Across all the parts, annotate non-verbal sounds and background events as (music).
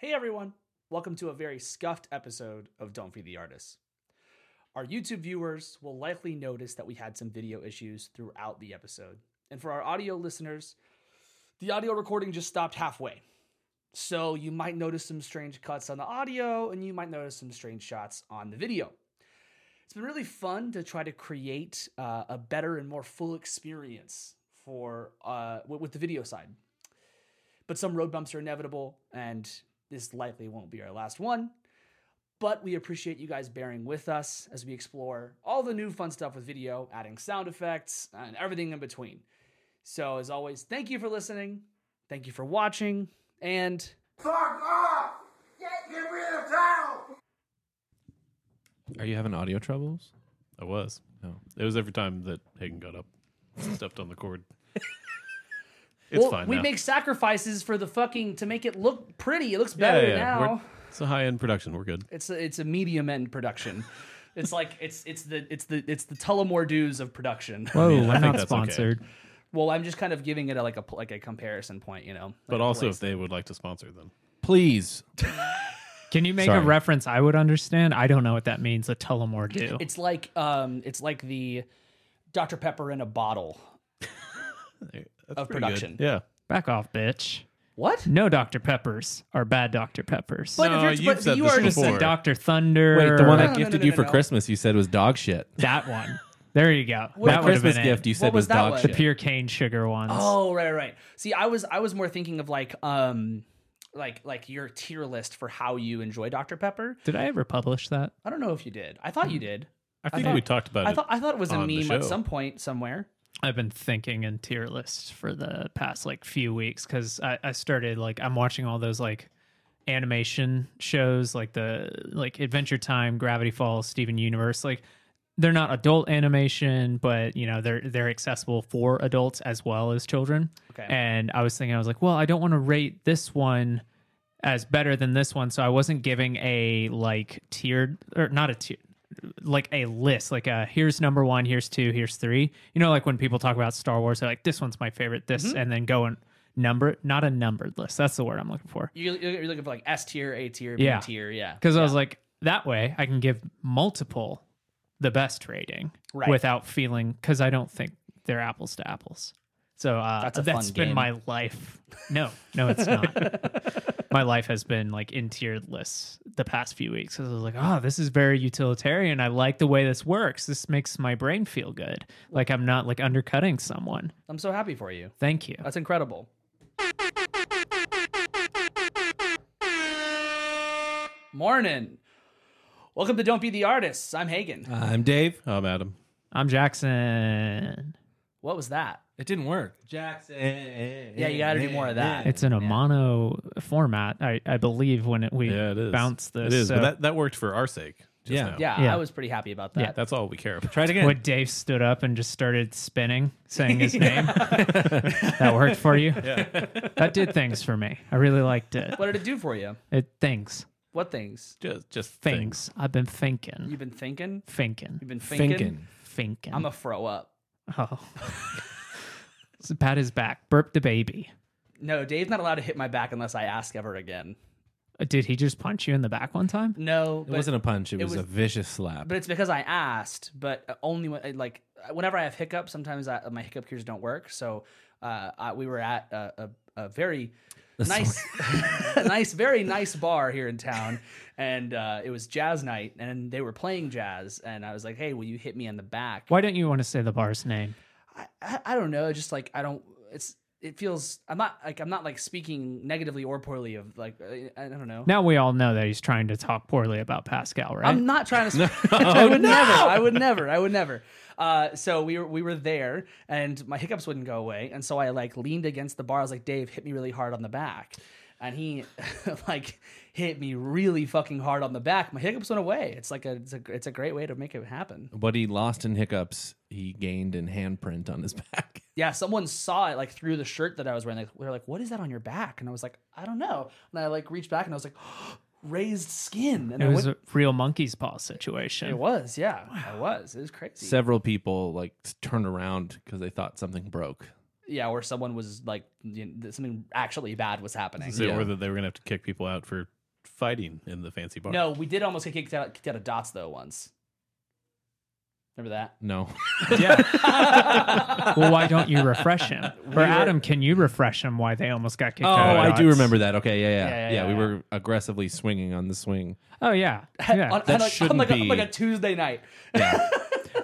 Hey everyone, welcome to a very scuffed episode of Don't Feed the Artists. Our YouTube viewers will likely notice that we had some video issues throughout the episode. And for our audio listeners, the audio recording just stopped halfway. So you might notice some strange cuts on the audio and you might notice some strange shots on the video. It's been really fun to try to create uh, a better and more full experience for uh, with with the video side. But some road bumps are inevitable, and this likely won't be our last one. But we appreciate you guys bearing with us as we explore all the new fun stuff with video, adding sound effects, and everything in between. So, as always, thank you for listening. Thank you for watching. And Fuck off! Get, get rid of town! Are you having audio troubles? I was. No. It was every time that Hagen got up, stepped on the cord. (laughs) it's well, fine we now. make sacrifices for the fucking to make it look pretty. It looks yeah, better yeah, yeah. We're- now. It's a high end production. We're good. It's a, it's a medium end production. (laughs) it's like it's it's the it's the it's the Tullamore Dews of production. Whoa, (laughs) mean, I we're think not that's okay. sponsored. well, I'm just kind of giving it a, like a like a comparison point, you know. But like a also, if they would like to sponsor them, Please. (laughs) Can you make Sorry. a reference I would understand? I don't know what that means. A Tullamore Dew. it's like um it's like the Dr Pepper in a bottle. That's Of pretty good. production. Yeah. Back off, bitch. What? No Dr. Peppers are bad Dr. Peppers. But No, if you're, you've but said you this already before. said Dr. Thunder. Wait, the one No, I no, no, gifted no, you no, for no. Christmas you said was dog shit. that one. There you go. What that would have Christmas been gift it. you said What was was, that dog one? The pure cane sugar ones. Oh, right, right, right. See, I was I was more thinking of like um like like your tier list for how you enjoy Dr Pepper. Did I ever publish that? I don't know if you did. I thought you Hmm. did. I think thought- we talked about I it. thought I thought it was a on the meme at show. some point somewhere. I've been thinking in tier lists for the past like few weeks because I, I started like I'm watching all those like animation shows like the like Adventure Time, Gravity Falls, Steven Universe. Like they're not adult animation, but you know they're they're accessible for adults as well as children. Okay. And I was thinking, I was like, well, I don't want to rate this one as better than this one, so I wasn't giving a like tiered or not a tier like a list like uh here's number one here's two here's three you know like when people talk about star wars they're like this one's my favorite this Mm-hmm. and then go and number not a numbered list that's the word i'm looking for You're, you're looking for like S tier, A tier, B Yeah. tier, yeah. because i was like that way i can give multiple the best rating Right. without feeling because i don't think they're apples to apples so uh, That's a that's fun been game. my life no no it's not (laughs) my life has been like in tiered lists the past few weeks. 'Cause I was like, oh, this is very utilitarian. I like the way this works. This makes my brain feel good. Like I'm not like undercutting someone. I'm so happy for you. Thank you. That's incredible. Morning. Welcome to Don't Be the Artists. I'm Hagen. I'm Dave. I'm Adam. I'm Jackson. What was that? It didn't work. Jackson. Yeah, you got to do more of that. It's in a mono format, I, I believe, when it, we Yeah, it is. bounce this. It is, so but that, that worked for our sake. Just Yeah. now. Yeah, Yeah. I was pretty happy about that. Yeah. That's all we care about. Try it again. when Dave stood up and just started spinning, saying his (laughs) name, (laughs) that worked for you. Yeah. That did things for me. I really liked it. What did it do for you? It things, What things? Just, just things. I've been thinking, You've been thinking? thinking, You've been thinking? Thinking. thinking. I'm a throw up. Oh. (laughs) so pat his back. Burp the baby. No, Dave's not allowed to hit my back unless I ask ever again. Uh, Did he just punch you in the back one time? No, It but, wasn't a punch. It, it was, was- a vicious slap. but it's because I asked. But only when, like whenever I have hiccups, sometimes I, my hiccup cures don't work. So uh, I, we were at a, a, a very nice, (laughs) nice, very nice bar here in town, and uh, it was jazz night, and they were playing jazz, and I was like, "Hey, will you hit me in the back?" Why don't you want to say the bar's name? I, I, I don't know. Just like I don't. It's it feels. I'm not like I'm not like speaking negatively or poorly of like I, I don't know. Now we all know that he's trying to talk poorly about Pascal, right? I'm not trying to. (laughs) Sp- (laughs) I would never. I would (laughs) never. I would never. Uh, so we were we were there, and my hiccups wouldn't go away, and so I like leaned against the bar. I was like, "Dave, hit me really hard on the back," and he (laughs) like hit me really fucking hard on the back. My hiccups went away. It's like a it's a it's a great way to make it happen. what he lost in hiccups, he gained in handprint on his (laughs) back. Yeah, someone saw it like through the shirt that I was wearing. Like, they're like, "What is that on your back?" And I was like, "I don't know." And I like reached back and I was like, (gasps) "Raised skin." And it I was went, a real monkey's paw situation. it was, yeah, it was. It was crazy. Several people like turned around because they thought something broke. Yeah, or someone was like you know, something actually bad was happening. So Yeah. or that they were gonna have to kick people out for fighting in the fancy bar. No, we did almost get kicked out, kicked out of Dots though once. Remember that? No. (laughs) Yeah. (laughs) well, why don't you refresh him? Or Adam, can you refresh him why they almost got kicked Oh, out? of I do remember that. Okay, yeah, yeah, Yeah, yeah. yeah, yeah, we yeah. were aggressively swinging on the swing. Oh yeah, (laughs) yeah. on, that on like, on shouldn't like, a, be- like a Tuesday night. Yeah,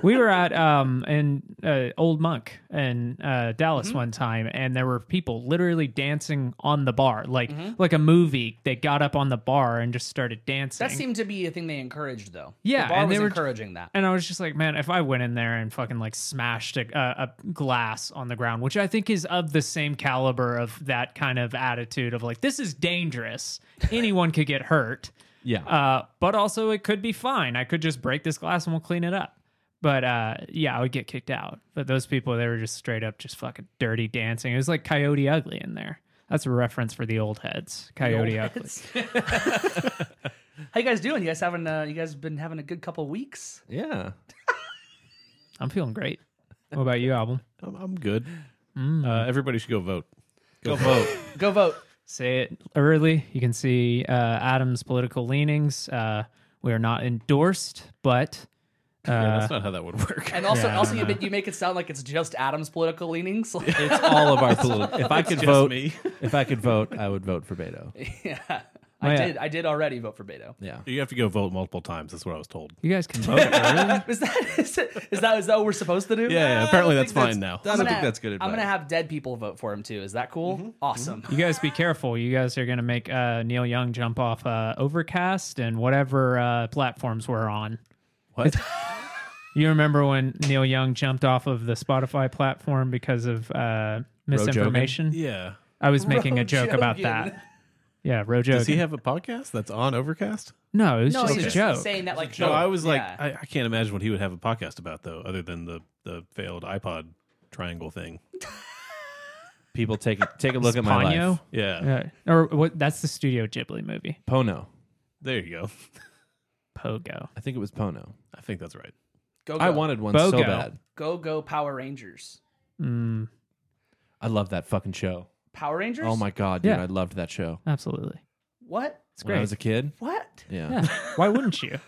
we were at um in uh, Old Monk in uh, Dallas Mm-hmm. one time, and there were people literally dancing on the bar, like Mm-hmm. like a movie. They got up on the bar and just started dancing. That seemed to be a thing they encouraged though. Yeah, the bar and was they were- encouraging that. And I was just like, man, if I went in there and fucking like smashed a, a, a glass on the ground, which I think is of the same caliber of that kind of attitude of like, this is dangerous. Anyone could get hurt. (laughs) yeah. Uh, but also it could be fine. I could just break this glass and we'll clean it up. But uh, yeah, I would get kicked out. But those people, they were just straight up just fucking dirty dancing. It was like Coyote Ugly in there. That's a reference for the old heads. Coyote Ugly. (laughs) How you guys doing? You guys having? Uh, you guys been having a good couple weeks? yeah. (laughs) I'm feeling great. What about you, album? I'm, I'm good. Mm. Uh, everybody should go vote. Go vote. (laughs) Go vote. say it early. You can see uh, Adam's political leanings. Uh, we are not endorsed, but yeah, that's not how that would work. And also, Yeah, also you make, you make it sound like it's just Adam's political leanings. Like, It's all of our (laughs) political. If I could just vote, me. if I could vote, I would vote for Beto. (laughs) yeah, I yeah. did. I did already vote for Beto. Yeah. You have to go vote multiple times. That's what I was told. you guys can vote early. (laughs) Is that is, it, is that is that what we're supposed to do? Yeah, yeah, apparently that's fine that's- now. I don't I'm think gonna- that's good advice. I'm gonna have dead people vote for him too. Is that cool? Mm-hmm. Awesome. You guys be careful. You guys are going to make uh, Neil Young jump off uh, Overcast and whatever uh, platforms we're on. What? (laughs) You remember when Neil Young jumped off of the Spotify platform because of uh, misinformation? yeah. I was making a joke about that. Yeah, Rojo. Does he have a podcast that's on Overcast? no, it was No, just he's a just joke. saying that like. No, I was like, yeah. I, I can't imagine what he would have a podcast about though, other than the the failed iPod triangle thing. (laughs) People take a- take a look at my Ponyo? life. Yeah, Yeah. Or what? That's the Studio Ghibli movie, Ponyo. there you go. (laughs) Pogo. I think it was Pono. I think that's right. go, go. I wanted one so Bogo. bad. go go Power Rangers. Mm, I love that fucking show. Power Rangers. Oh my god, dude, Yeah. I loved that show. absolutely. What? It's When I great. was a kid. What? Yeah. yeah. (laughs) Why wouldn't you?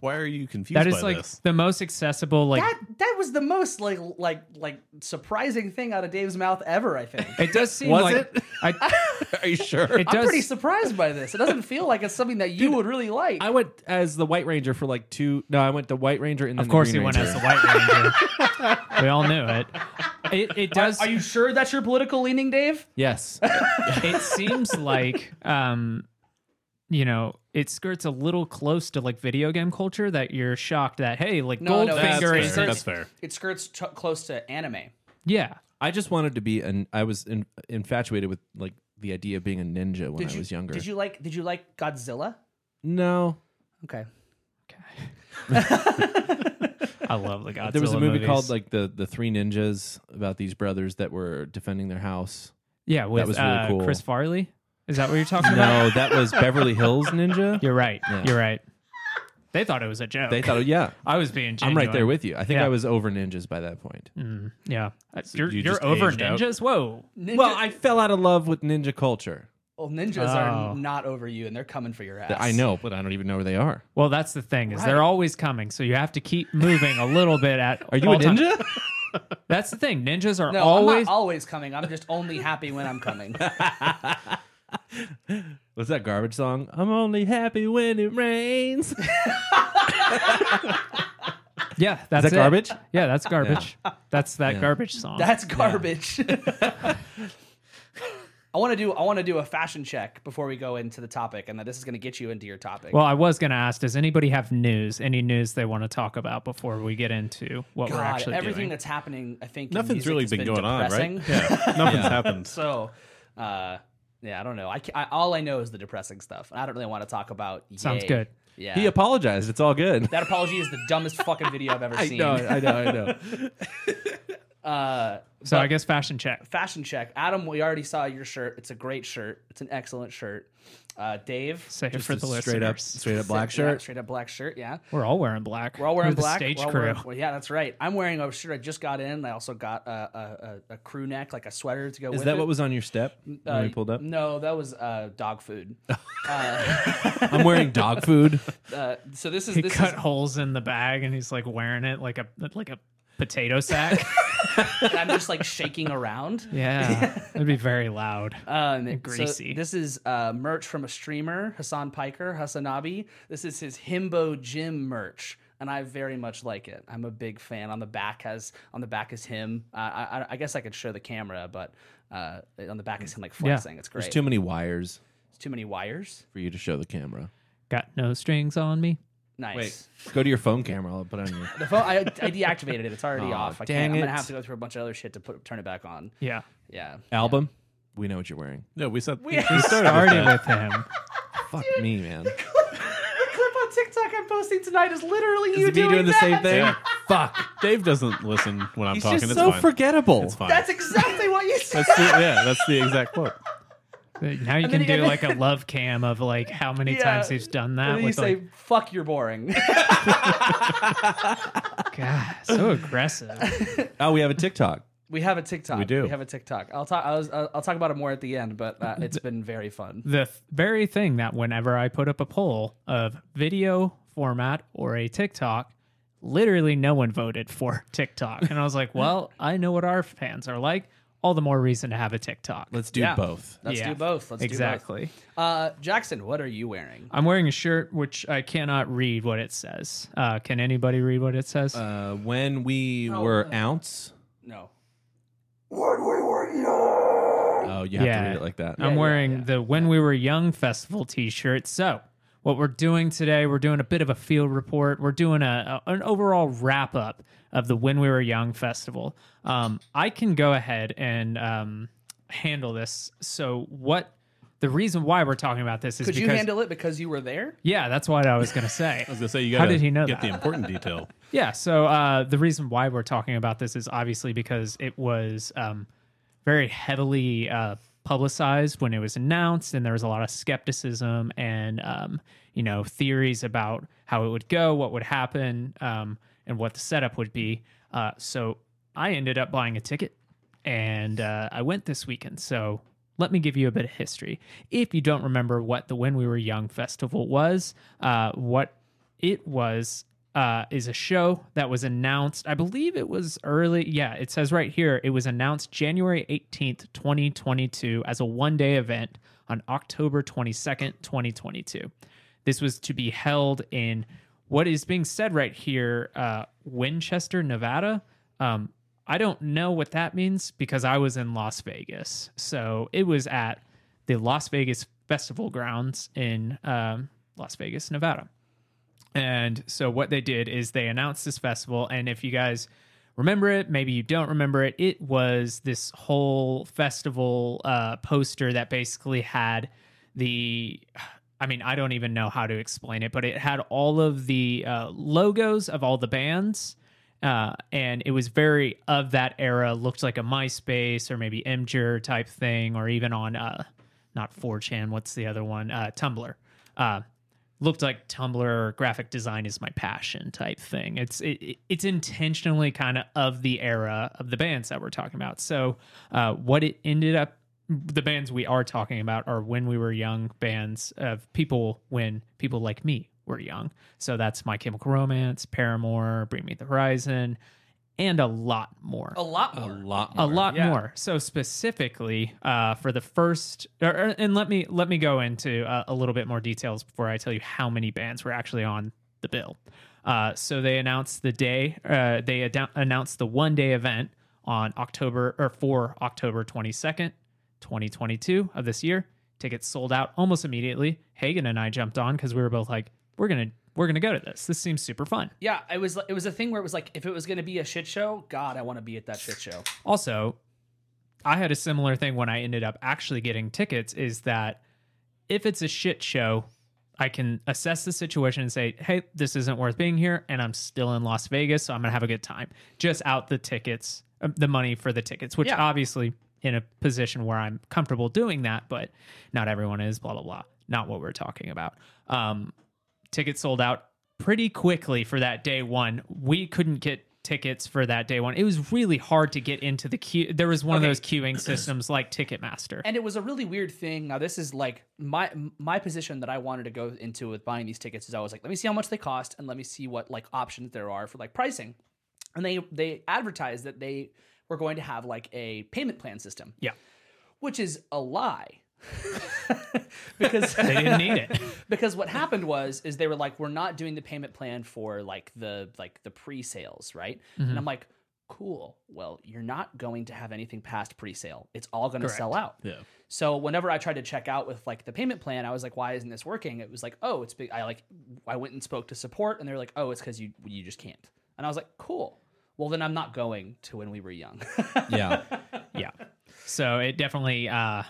Why are you confused That is by like this? the most accessible. Like that that was the most like like like surprising thing out of Dave's mouth ever. I think. it does seem Was like it? I, (laughs) Are you sure? it I'm pretty surprised by this. It doesn't feel like it's something that you would really like. I went as the White Ranger for like two. No, I went the White Ranger and then of course, the he went Ranger. as the White Ranger. (laughs) we all knew it. It, it does. Are you sure that's your political leaning, Dave? Yes. it seems like um you know it skirts a little close to like video game culture that you're shocked that hey like No, no, That's Goldfinger fair. is skirts- That's fair. It skirts t- close to anime. yeah I just wanted to be an. I was in, infatuated with like the idea of being a ninja when Did I you, was younger. Did you like? Did you like Godzilla? No. Okay. Okay. (laughs) (laughs) I love the Godzilla there was a movie movies. called like the the Three Ninjas about these brothers that were defending their house. yeah with was really uh, cool. Chris Farley is that what you're talking about No, that was Beverly Hills Ninja. (laughs) you're right Yeah. you're right they thought it was a joke They thought, yeah, I was being I'm right there with you. I think Yeah. I was over ninjas by that point. Mm, yeah Uh, you're, you you're just over aged out? ninjas whoa Ninja, Well, I fell out of love with ninja culture. well, ninjas Oh. are not over you, and they're coming for your ass. I know, but I don't even know where they are. well that's the thing is Right. they're always coming so you have to keep moving a little bit at Are you all a time. ninja? (laughs) that's the thing ninjas are No, always I'm not always coming. I'm just only happy when I'm coming. (laughs) What's that garbage song? I'm only happy when it rains. (laughs) Yeah, that's that it. garbage? Yeah, that's garbage. That's that Yeah. garbage song. That's garbage. (laughs) (laughs) I want to do I want to do a fashion check before we go into the topic, and that this is going to get you into your topic. well, I was going to ask, does anybody have news? Any news they want to talk about before we get into what we're God, actually everything doing? that's happening, I think in Nothing's music really has been, been going on, right? Yeah, nothing's happened. So, uh, yeah, I don't know. I, I all I know is the depressing stuff. and I don't really want to talk about. Sounds Yay. good. Yeah. He apologized. It's all good. that apology is the dumbest fucking video I've ever (laughs) I seen. know, I know, I know. (laughs) Uh, So I guess fashion check. fashion check. Adam, we already saw your shirt. It's a great shirt. It's an excellent shirt. Uh, Dave, Say it for a the straight up, straight up black Yeah, shirt. straight up black shirt. Yeah, We're all wearing black. we're all wearing the black. Stage We're all crew. wearing- well, yeah, that's right. I'm wearing a shirt I just got in. I also got a, a, a, a crew neck, like a sweater to go Is with that it. what was on your step when Uh, we pulled up? No, that was uh, dog food. (laughs) I'm wearing dog food. (laughs) Uh, so this is he this cut is holes in the bag and he's like wearing it like a like a potato sack. (laughs) I'm just like shaking around. (laughs) yeah, (laughs) it'd be very loud. Um, And so greasy. this is uh, merch from a streamer, Hasan Piker, HasanAbi. This is his Himbo Gym merch, and I very much like it. I'm a big fan. On the back has on the back is him. Uh, I, I- I guess I could show the camera, but uh, on the back is him like flexing. It's great. There's too many wires It's too many wires. for you to show the camera. Got no strings on me. Nice. Wait, go to your phone camera. I'll put it on your. The phone, I, I deactivated it. It's already Aw, off. I dang can't. I'm gonna have to go through a bunch of other shit to put turn it back on. Yeah, Yeah. Album. We know what you're wearing. No, we said We- we, (laughs) we started with started that. with him. Fuck me, man. the clip on TikTok I'm posting tonight is literally you Is me doing the that. same thing? Yeah. (laughs) Fuck. Dave doesn't listen when I'm He's talking. just it's so fine. forgettable. It's fine. That's exactly what you said. That's the, yeah, that's the exact quote. Now you then can do and like a love cam of like how many Yeah. times he's done And that. then you With say, like, "Fuck, you're boring." (laughs) (laughs) God, so aggressive. Oh, we have a TikTok. we have a TikTok. We do. We have a TikTok. I'll talk. I'll, I'll I'll talk about it more at the end, but uh, it's been very fun. the th- very thing that whenever I put up a poll of video format or a TikTok, literally no one voted for (laughs) TikTok. And I was like, well, I know what our fans are like. All the more reason to have a TikTok. Let's do Yeah. both. Let's Yeah, do both. Let's exactly. do both. Uh, Jackson, what are you wearing? I'm wearing a shirt which I cannot read what it says. Uh, can anybody read what it says? Uh, when we were ounce. No. When we were young. Oh, you have Yeah. to read it like that. I'm yeah, wearing yeah. the When We Were Young Festival t shirt. So, what we're doing today, we're doing a bit of a field report. We're doing a, a- an overall wrap up of the When We Were Young Festival. Um, I can go ahead and um, handle this. So, what the reason why we're talking about this is Could you handle it because you were there? yeah, that's what I was going to say. (laughs) I was gonna say you How got did he know get that? the important detail. (laughs) Yeah. So uh, the reason why we're talking about this is obviously because it was um, very heavily uh, publicized when it was announced, and there was a lot of skepticism and um, you know theories about how it would go, what would happen, um, and what the setup would be. Uh, so I ended up buying a ticket, and uh, I went this weekend. So let me give you a bit of history. If you don't remember what the When We Were Young festival was, uh, what it was uh, is a show that was announced. I believe it was early. Yeah, it says right here it was announced January 18th, 2022, as a one day event on October 22nd, 2022. This was to be held in what is being said right here, uh, Winchester, Nevada. Um, I don't know what that means because I was in Las Vegas. So it was at the Las Vegas Festival grounds in um, Las Vegas, Nevada. And so what they did is they announced this festival. And if you guys remember it, maybe you don't remember it, it was this whole festival uh, poster that basically had the. I mean, I don't even know how to explain it, but it had all of the uh, logos of all the bands. Uh, and it was very of that era, looked like a MySpace or maybe Imgur type thing, or even on uh, not 4chan, what's the other one? Uh, Tumblr. Looked like Tumblr graphic design is my passion type thing. It's it, it- it's intentionally kind of of the era of the bands that we're talking about. So uh, what it ended up, the bands we are talking about are when we were young bands of people when people like me were young. So that's My Chemical Romance, Paramore, Bring Me the Horizon, and a lot more A lot A more. lot a more. lot yeah. more so specifically uh, for the first or, or- and let me let me go into uh, a little bit more details before i tell you how many bands were actually on the bill uh, so they announced the day uh, they ad- announced the one day event on october or for october 22nd 2022 of this year tickets sold out almost immediately hagen and i jumped on because we were both like we're gonna we're gonna go to this this seems super fun Yeah, it was. It was a thing where it was like, if it was going to be a shit show, God, I want to be at that shit show. Also, I had a similar thing when I ended up actually getting tickets is that if it's a shit show, I can assess the situation and say, hey, this isn't worth being here. And I'm still in Las Vegas, so I'm going to have a good time. Just out the tickets uh, the money for the tickets, which Yeah. obviously in a position where I'm comfortable doing that, but not everyone is. Blah blah blah. Not what we're talking about. Um, tickets sold out pretty quickly for that day one. We couldn't get tickets for that day one. It was really hard to get into the queue. There was one Okay. of those queuing systems like Ticketmaster. and it was a really weird thing. Now this is like my my position that I wanted to go into with buying these tickets is I was like, let me see how much they cost and let me see what like options there are for like pricing. And they they advertised that they were going to have like a payment plan system, yeah, which is a lie. (laughs) because they didn't need it. (laughs) because what happened was is they were like we're not doing the payment plan for like the like the pre-sales right Mm-hmm. and i'm like cool well you're not going to have anything past pre-sale it's all going to sell out Yeah. so whenever i tried to check out with like the payment plan i was like why isn't this working it was like oh it's big i like i went and spoke to support and they're like oh it's because you you just can't and i was like cool well then i'm not going to when we were young Yeah. (laughs) yeah. So it definitely uh,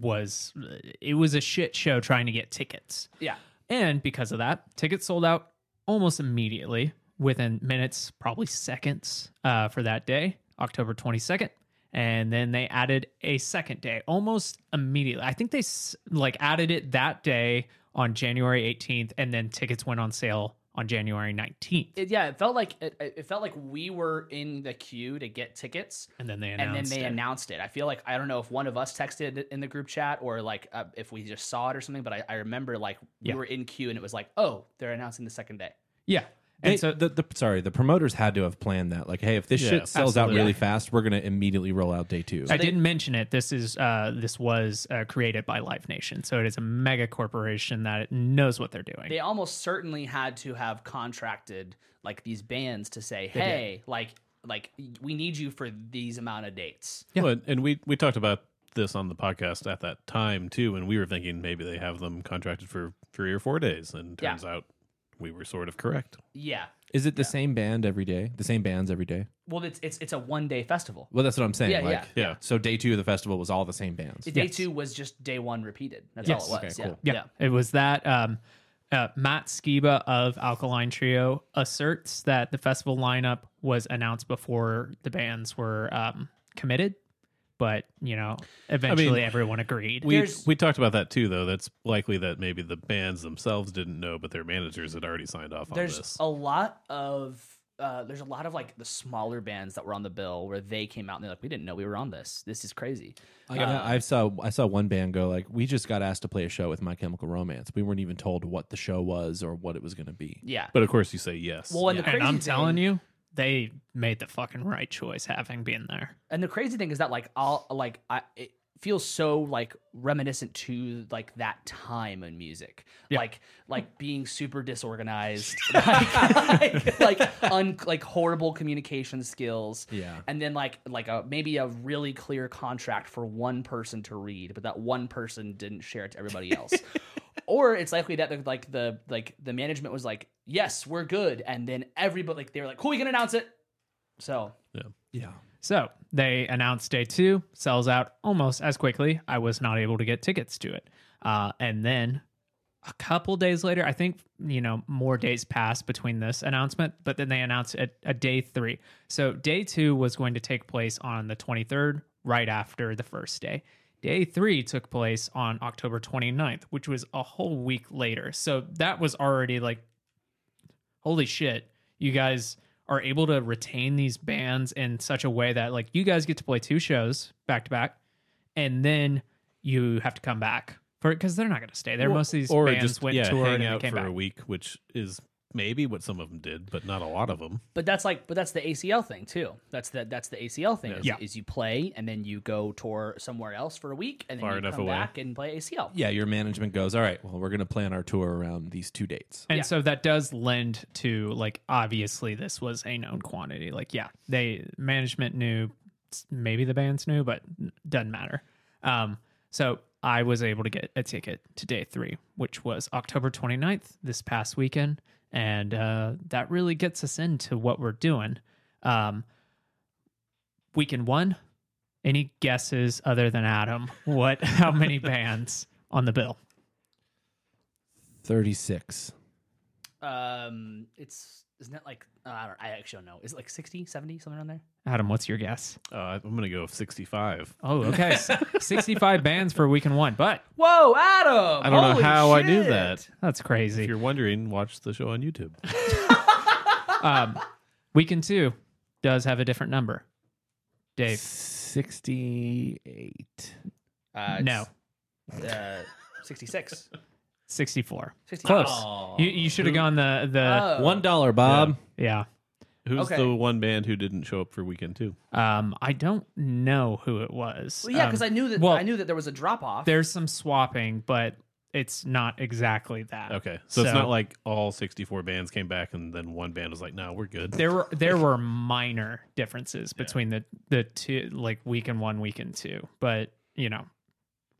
was. It was a shit show trying to get tickets. yeah And because of that, tickets sold out almost immediately within minutes, probably seconds uh, for that day, October 22nd. And then they added a second day almost immediately. I think they like added it that day on January 18th, and then tickets went on sale on January 19th. it, yeah it felt like it, it felt like we were in the queue to get tickets And then they and then announced they it. announced it. I feel like I don't know if one of us texted in the group chat or like uh, if we just saw it or something, but I, I remember like we Yeah. were in queue and it was like, oh, they're announcing the second day. yeah. And They- so the, the sorry, the promoters had to have planned that. Like, hey, if this Yeah, shit sells out absolutely. really fast, we're gonna immediately roll out day two. I they- didn't mention it. This is uh, this was uh, created by Live Nation, so it is a mega corporation that knows what they're doing. They almost certainly had to have contracted like these bands to say, hey, like like we need you for these amount of dates. Well, and we we talked about this on the podcast at that time too, and we were thinking maybe they have them contracted for three or four days, and Yeah. turns out we were sort of correct. Yeah. Is it the same band every day? The same bands every day? Well, it's it's it's a one day festival. Well, that's what I'm saying. Yeah, like, yeah. Yeah, So day two of the festival was all the same bands. Day Yes. two was just day one repeated. That's Yes. all it was. Okay, yeah. cool. yeah, it was that. Um, uh, Matt Skiba of Alkaline Trio asserts that the festival lineup was announced before the bands were um, committed, but you know, eventually everyone agreed. we There's- we talked about that too, though. That's likely that maybe the bands themselves didn't know, but their managers had already signed off on there's this. a lot of uh, there's a lot of like the smaller bands that were on the bill where they came out and they're like, we didn't know we were on this. This is crazy. I, I saw I saw one band go like, we just got asked to play a show with My Chemical Romance. We weren't even told what the show was or what it was going to be. Yeah. But of course, you say yes. Well, and the crazy and I'm thing, telling you, they made the fucking right choice having been there. and the crazy thing is that like I'll like I it feels so like reminiscent to like that time in music, like like being super disorganized, (laughs) like like like, un, like horrible communication skills. Yeah. and then like like a maybe a really clear contract for one person to read, but that one person didn't share it to everybody else. (laughs) or it's likely that the, like the like the management was like, "Yes, we're good," and then everybody like they were like, "Cool, we can announce it." So Yeah. yeah. So they announced day two sells out almost as quickly. I was not able to get tickets to it. Uh, and then a couple days later, I think, you know, more days passed between this announcement, but then they announced a, a day three. So day two was going to take place on the 23rd, right after the first day. Day three took place on October 29th, which was a whole week later. So that was already like holy shit, you guys are able to retain these bands in such a way that like you guys get to play two shows back to back, and then you have to come back for because they're not going to stay there. Most of these or bands just went yeah, toured hang and out came for back. a week, which is maybe what some of them did, but not a lot of them. But that's like, but that's the ACL thing too. That's the that's the ACL thing. Is, Yeah. is you play and then you go tour somewhere else for a week and then Far you enough come away. back and play ACL. Yeah, your management goes, all right, well, we're going to plan our tour around these two dates. And Yeah. so that does lend to like obviously this was a known quantity. Like yeah, they management knew, maybe the bands knew, but doesn't matter. Um, so I was able to get a ticket to day three, which was October 29th this past weekend, and uh, that really gets us into what we're doing. Um, weekend one. Any guesses other than Adam? What? (laughs) How many (laughs) bands on the bill? 36. Um, it's isn't it like uh, I don't I actually don't know. Is it like 60, 70, something around there? Adam, what's your guess? Uh, I'm gonna go with 65. Oh, okay. S- (laughs) 65 bands for week weekend one, but Whoa, Adam! I don't know Holy how I knew shit! that. that's crazy. If crazy. you're wondering, watch the show on YouTube. (laughs) Um, weekend two does have a different number. Dave, 68. Uh, no, it's, uh, 66. 64. 60. Close. Oh. You, you should have gone the the Oh. One dollar, Bob. yeah. Who's Okay. the one band who didn't show up for weekend two? Um, I don't know who it was. Well, yeah, Um, because I knew that well, I knew that there was a drop off. there's some swapping, but it's not exactly that. Okay, so, it's not like all 64 bands came back and then one band was like, "No, we're good." There were there (laughs) were minor differences between the the two like week and one, week and two, but you know,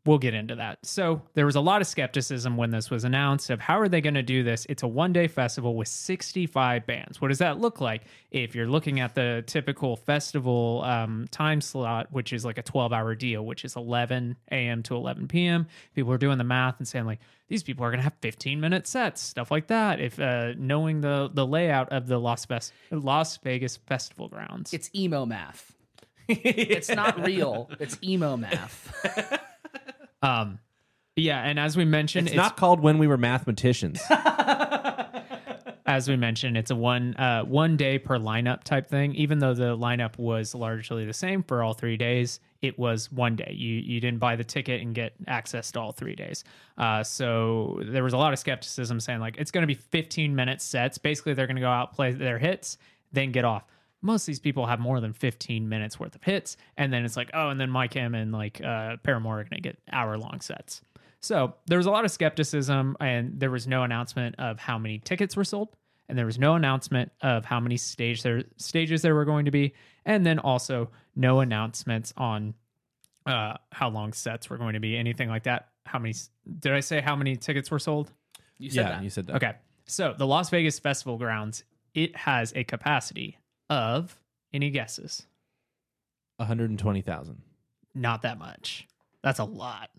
we'll get into that. So there was a lot of skepticism when this was announced of how are they going to do this? It's a one day festival with 65 bands. What does that look like? If you're looking at the typical festival um, time slot, which is like a 12 hour deal, which is 11 a.m. to 11 p.m., people are doing the math and saying like these people are going to have 15 minute sets, stuff like that. If uh, knowing the the layout of the Las Vegas Las Vegas festival grounds, it's emo math. (laughs) it's not real. It's emo math. (laughs) um, yeah, and as we mentioned, It's, not called when we were mathematicians. (laughs) as we mentioned, it's a one uh, one day per lineup type thing. Even though the lineup was largely the same for all three days, it was one day. You you didn't buy the ticket and get access to all three days. Uh, so there was a lot of skepticism saying like it's going to be 15 minute sets. Basically, they're going to go out play their hits, then get off. Most of these people have more than 15 minutes worth of hits, and then it's like, oh, and then My Chem and like uh, Paramore are going to get hour long sets. So there was a lot of skepticism, and there was no announcement of how many tickets were sold, and there was no announcement of how many stage there stages there were going to be, and then also no announcements on uh, how long sets were going to be, anything like that. How many? Did I say how many tickets were sold? You said yeah, that. you said that. Okay, so the Las Vegas Festival Grounds it has a capacity of any guesses? 120,000. Not that much. That's a lot.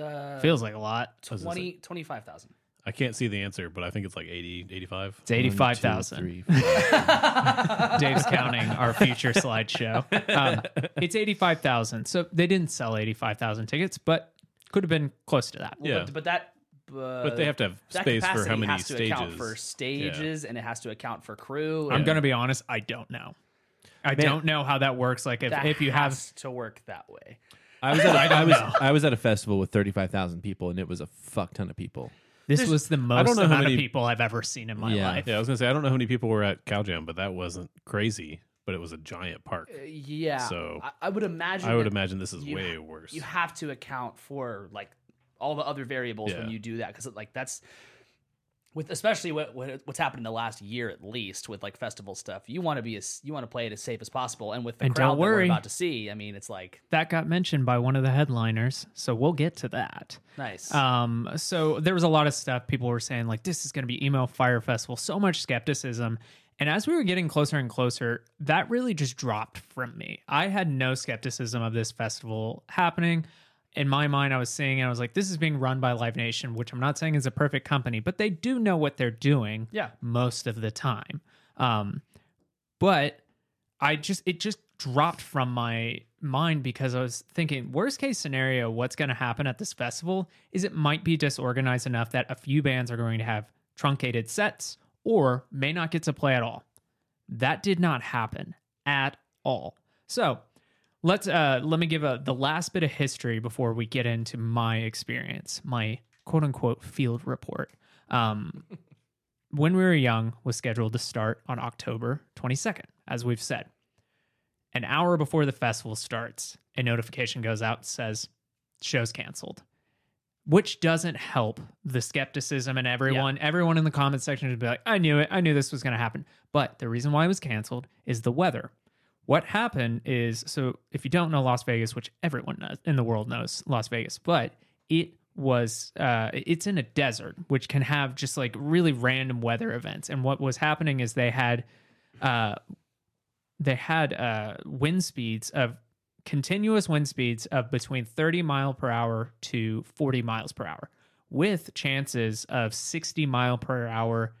Uh, Feels like a lot. was gonna 20, 25,000. I can't see the answer, but I think it's like 80, 85. It's eighty-five thousand. One, two, three, four. (laughs) Dave's counting our future slideshow. Um, it's 85,000. So they didn't sell 85,000 tickets, but could have been close to that. Well, Yeah. But, but that. Uh, But they have to have space for how many has to stages. account for stages and it has to account for crew. I'm and going to be honest, I don't know. I don't know how that works. Like if, that if you have to work that way. I was at a, (laughs) I was I was at a festival with 35,000 people and it was a fuck ton of people. this was the most I don't know how amount many- of people I've ever seen in my Yeah. life. Yeah, I was gonna say I don't know how many people were at Cow Jam, but that wasn't crazy. But it was a giant park. Uh, yeah. So, I, I would imagine. I would imagine this is you way ha- worse. You have to account for like all the other variables when you do that because like that's with especially what, what what's happened in the last year at least with like festival stuff. You want to be as you want to play it as safe as possible, and with the And crowd don't that we're worry. about to see, I mean, it's like That got mentioned by one of the headliners. So we'll get to that. nice. Um, so there was a lot of stuff people were saying like this is going to be emo fire festival. So much skepticism, and as we were getting closer and closer, that really just dropped from me. I had no skepticism of this festival happening. In my mind, I was seeing and I was like, this is being run by Live Nation, which I'm not saying is a perfect company, but they do know what they're doing. Yeah. most of the time. Um, but I just it just dropped from my mind because I was thinking worst case scenario what's going to happen at this festival is it might be disorganized enough that a few bands are going to have truncated sets or may not get to play at all. That did not happen at all. So, let's uh let me give a the last bit of history before we get into my experience, my quote unquote field report. Um (laughs) when we were young was scheduled to start on October 22nd, as we've said. An hour before the festival starts, a notification goes out and says show's canceled. Which doesn't help the skepticism and everyone everyone in the comment section would be like, I knew it, I knew this was gonna happen. But the reason why it was canceled is the weather. What happened is so if you don't know Las Vegas, which everyone knows, in the world knows Las Vegas, but it was uh it's in a desert which can have just like really random weather events and what was happening is they had uh they had uh wind speeds of continuous wind speeds of between 30 mile per hour to 40 miles per hour with chances of 60 mile per hour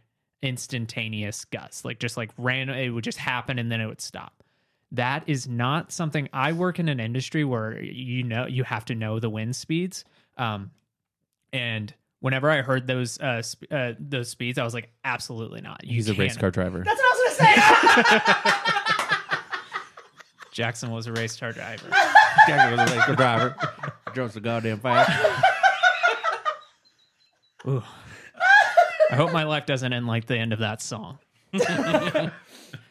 instantaneous gusts, like just like random. It would just happen and then it would stop. That is not something I work in an industry where you know you have to know the wind speeds. Um, and whenever I heard those uh, sp- uh those speeds, I was like, absolutely not. You He's a race can't- car driver. That's what I was gonna say. (laughs) Jackson was a race car driver. Jackson was a race car driver. Drove so goddamn fast. Ooh. I hope my life doesn't end like the end of that song.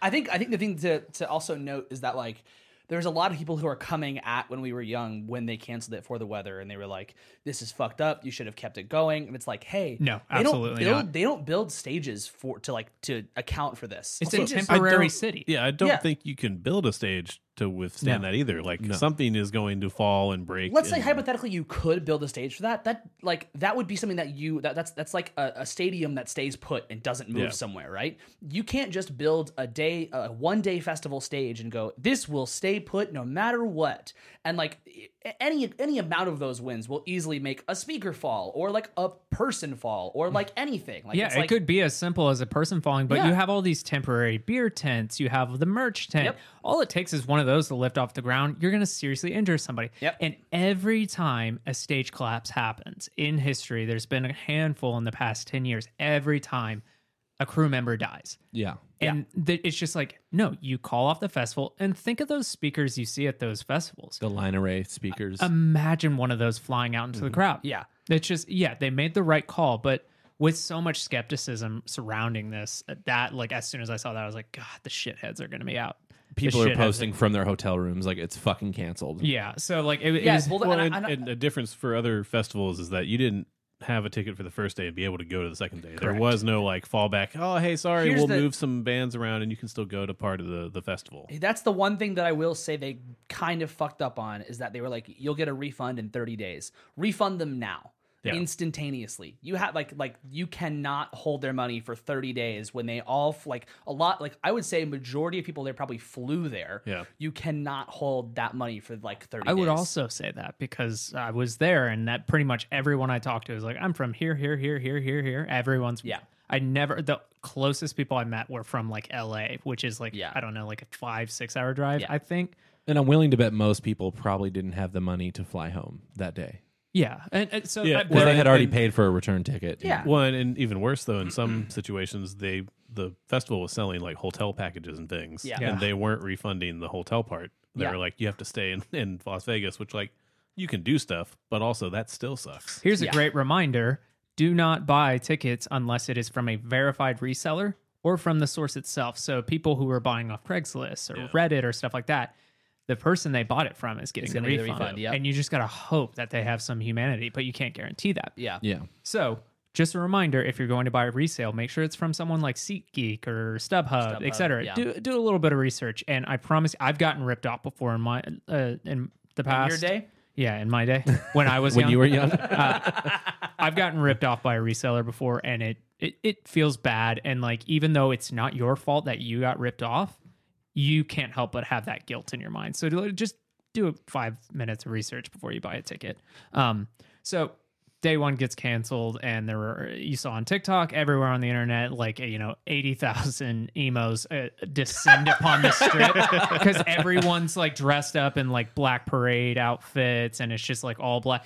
I think I think the thing to to also note is that like there's a lot of people who are coming at when we were young when they canceled it for the weather and they were like this is fucked up you should have kept it going and it's like hey No, they absolutely don't build, not. they don't build stages for to like to account for this It's Stages- a I temporary don't- city. Yeah, I don't Yeah. think you can build a stage to withstand No. that either. Like something is going to fall and break. let's say hypothetically you could build a stage for that that like that would be something that you that, that's that's like a, a stadium that stays put and doesn't move Yeah. somewhere right you can't just build a day a one day festival stage and go this will stay put no matter what and like any any amount of those wins will easily make a speaker fall or like a person fall or like (sighs) anything like yeah, it like, could be as simple as a person falling, but Yeah. you have all these temporary beer tents, you have the merch tent. Yep. All it takes is one of those to lift off the ground. You're going to seriously injure somebody. Yep. And every time a stage collapse happens in history, there's been a handful in the past 10 years. Every time a crew member dies. Yeah. And th- it's just like, no, you call off the festival and think of those speakers you see at those festivals. The line array speakers. Imagine one of those flying out into the mm-hmm. crowd. yeah It's just yeah, they made the right call, but with so much skepticism surrounding this, uh, that like as soon as I saw that, I was like, God, the shitheads are gonna be out. People are posting from their hotel rooms like it's fucking canceled. Yeah, so like it, it yeah was well, Well, and, and, I- and a difference for other festivals is that you didn't have a ticket for the first day and be able to go to the second day. There was no like fallback. Oh, hey, sorry, Here's we'll the- move some bands around and you can still go to part of the the festival. That's the one thing that I will say they kind of fucked up on is that they were like, you'll get a refund in 30 days. Refund them now. Yeah. Instantaneously, you have like like you cannot hold their money for thirty days when they all like a lot like I would say majority of people there probably flew there. Yeah. you cannot hold that money for like thirty. I would days. also say that because I was there and that pretty much everyone I talked to was like, I'm from here, here, here, here, here, here. Everyone's Yeah. I never the closest people I met were from like LA, which is like Yeah. I don't know, like a five, six hour drive, Yeah. I think. And I'm willing to bet most people probably didn't have the money to fly home that day. Yeah. And, and so Yeah, I- Because Well, they had already and- paid for a return ticket. Yeah. One and even worse though, in some (clears throat) situations, they the festival was selling like hotel packages and things, Yeah. Yeah. and they weren't refunding the hotel part. They Yeah. were like, you have to stay in, in Las Vegas, which like you can do stuff, but also that still sucks. Here's a Yeah. great reminder do not buy tickets unless it is from a verified reseller or from the source itself. So people who are buying off Craigslist or Yeah. Reddit or stuff like that, the person they bought it from is getting It's the gonna get the refund. refund, yep. And you just got to hope that they have some humanity, but you can't guarantee that. Yeah, Yeah. So just a reminder, if you're going to buy a resale, make sure it's from someone like SeatGeek or StubHub, StubHub, etc. yeah. Do do a little bit of research, and I promise I've gotten ripped off before in my uh, in the past. your day. Yeah, in my day when I was (laughs) When young. you were young. (laughs) I've gotten ripped off by a reseller before, and it, it it feels bad. And like, even though it's not your fault that you got ripped off, you can't help but have that guilt in your mind. So just do a five minutes of research before you buy a ticket. Um, so day one gets canceled, and there were you saw on TikTok everywhere on the internet like you know eighty thousand emos uh, descend upon the strip because (laughs) everyone's like dressed up in like black parade outfits, and it's just like all black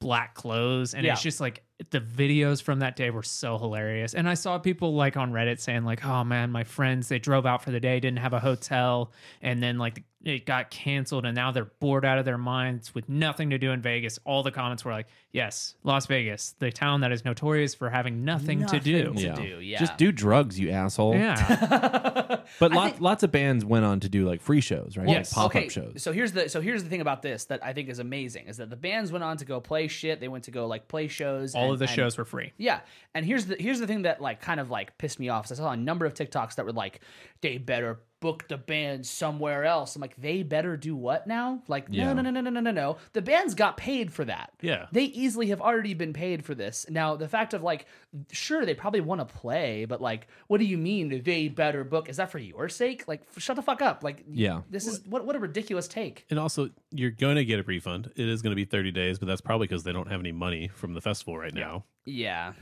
black clothes and Yeah. it's just like the videos from that day were so hilarious. And i saw people like on reddit saying like oh man my friends they drove out for the day didn't have a hotel and then like it got canceled and now they're bored out of their minds with nothing to do in vegas all the comments were like yes las vegas the town that is notorious for having nothing, to do to yeah. do, yeah. Just do drugs, you asshole. yeah (laughs) But I lots, think- lots of bands went on to do like free shows, right? Yes. Like pop up okay, shows. So here's the so here's the thing about this that I think is amazing is that the bands went on to go play shit. They went to go like play shows. all and- of the and- shows were free Yeah, and here's the here's the thing that like kind of like pissed me off. is I saw a number of TikToks that were like, they better book the band somewhere else. I'm like, they better do what now? Like, Yeah. no, no, no, no, no, no, no. The bands got paid for that. Yeah. they easily have already been paid for this. Now, the fact of like, sure, they probably want to play, but like, what do you mean they better book? Is that for your sake? Like, f- shut the fuck up. Like, Yeah. this is what what a ridiculous take. And also, you're going to get a refund. It is going to be 30 days, but that's probably because they don't have any money from the festival right now. Yeah,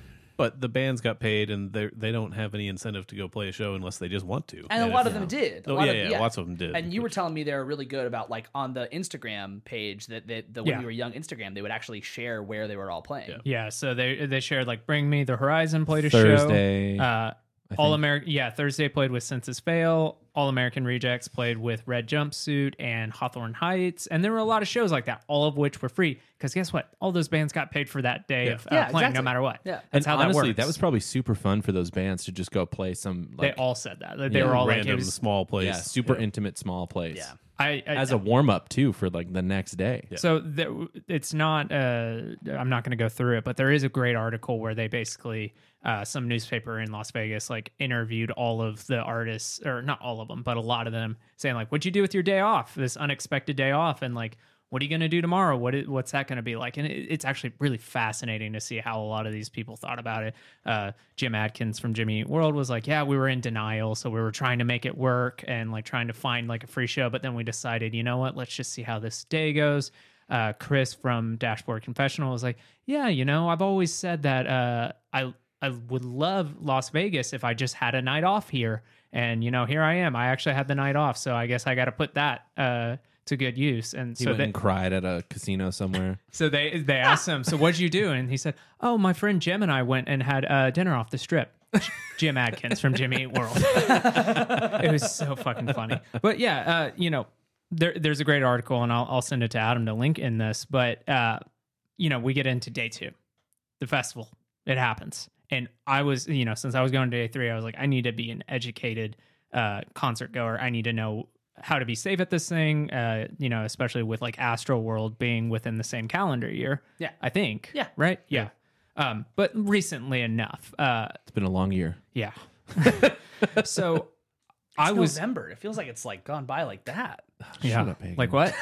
But the bands got paid, and they they don't have any incentive to go play a show unless they just want to. and a lot if- of them did. A Oh lot yeah, of, yeah, lots of them did. And you were telling me they were really good about like on the Instagram page that that the when Yeah. we were young Instagram they would actually share where they were all playing. Yeah. Yeah, so they they shared like Bring Me the Horizon played a Thursday. show. Uh, I All. American, yeah. Thursday played with Senses Fail. All American Rejects played with Red Jumpsuit and Hawthorne Heights, and there were a lot of shows like that, all of which were free. Because guess what? All those bands got paid for that day Yeah. of uh, Yeah, playing, exactly. no matter what. Yeah. that's and how honestly, that works. was probably super fun for those bands to just go play some they like all said that. They Yeah. were all like, random it was, small place. yeah, super Yeah. intimate small place. Yeah. I, I As a warm up too for like the next day. So there, it's not. Uh, I'm not going to go through it, but there is a great article where they basically uh, some newspaper in Las Vegas like interviewed all of the artists, or not all of them, but a lot of them, saying like, "What'd you do with your day off? This unexpected day off?" And like, "What are you going to do tomorrow? What is, what's that going to be like?" And it, it's actually really fascinating to see how a lot of these people thought about it. Uh, Jim Adkins from Jimmy Eat World was like, "Yeah, we were in denial, so we were trying to make it work and like trying to find like a free show, but then we decided, you know what? Let's just see how this day goes." uh, Chris from Dashboard Confessional was like, "Yeah, you know, I've always said that uh, I I would love Las Vegas if I just had a night off here, and you know, here I am. I actually had the night off, so I guess I got to put that uh, to good use." And He so went they, and cried at a casino somewhere. (laughs) so they they asked him, "So what'd you do?" And he said, "Oh, my friend Jim and I went and had uh, dinner off the strip." Jim Adkins from Jimmy Eat World. (laughs) it was so fucking funny. But yeah, uh, you know, there, there's a great article, and I'll, I'll send it to Adam to link in this. But uh, you know, we get into day two, the festival. It happens, and I was, you know, since I was going to day three, I was like, I need to be an educated uh, concert goer. I need to know how to be safe at this thing. Uh, you know, especially with like Astro World being within the same calendar year. Yeah. I think. Yeah. Right. Yeah. Um, but recently enough. Uh, It's been a long year. yeah. (laughs) so I It's was November. It feels like it's like gone by like that. yeah. Shut up, like what?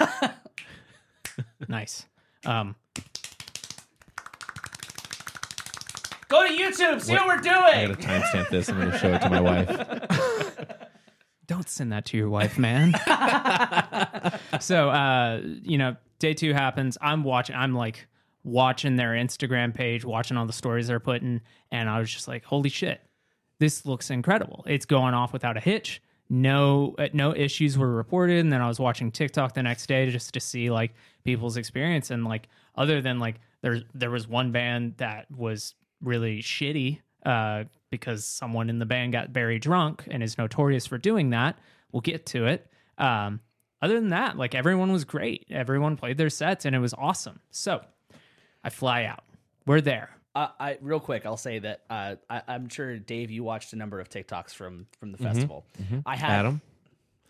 (laughs) nice. Um, Go to YouTube. See what, we're doing. I gotta timestamp this. I'm gonna show it to my wife. (laughs) don't send that to your wife, man. (laughs) so, uh, you know, day two happens. I'm watching. I'm like watching their Instagram page, watching all the stories they're putting, and I was just like, "Holy shit, this looks incredible! It's going off without a hitch. No, uh, no issues were reported." And then I was watching TikTok the next day just to see like people's experience, and like other than like there, there was one band that was really shitty uh, because someone in the band got very drunk and is notorious for doing that. We'll get to it. Um, other than that, like everyone was great. Everyone played their sets and it was awesome. So I fly out. We're there. Uh, I real quick, I'll say that uh, I, I'm sure Dave, you watched a number of TikToks from from the festival. I had Adam,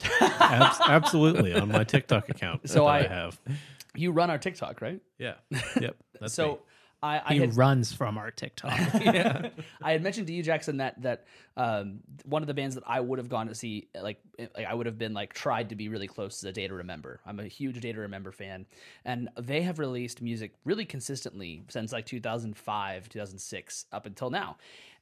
(laughs) Abs- absolutely on my TikTok account. So that I- have. you run our TikTok, right? Yeah. (laughs) Yep. That's so me. I, I He had runs from our (laughs) TikTok. I had mentioned to you, Jackson, that that um, one of the bands that I would have gone to see, like, like I would have been like tried to be really close to Day to Remember. I'm a huge Day to Remember fan, and they have released music really consistently since like 2005, 2006 up until now.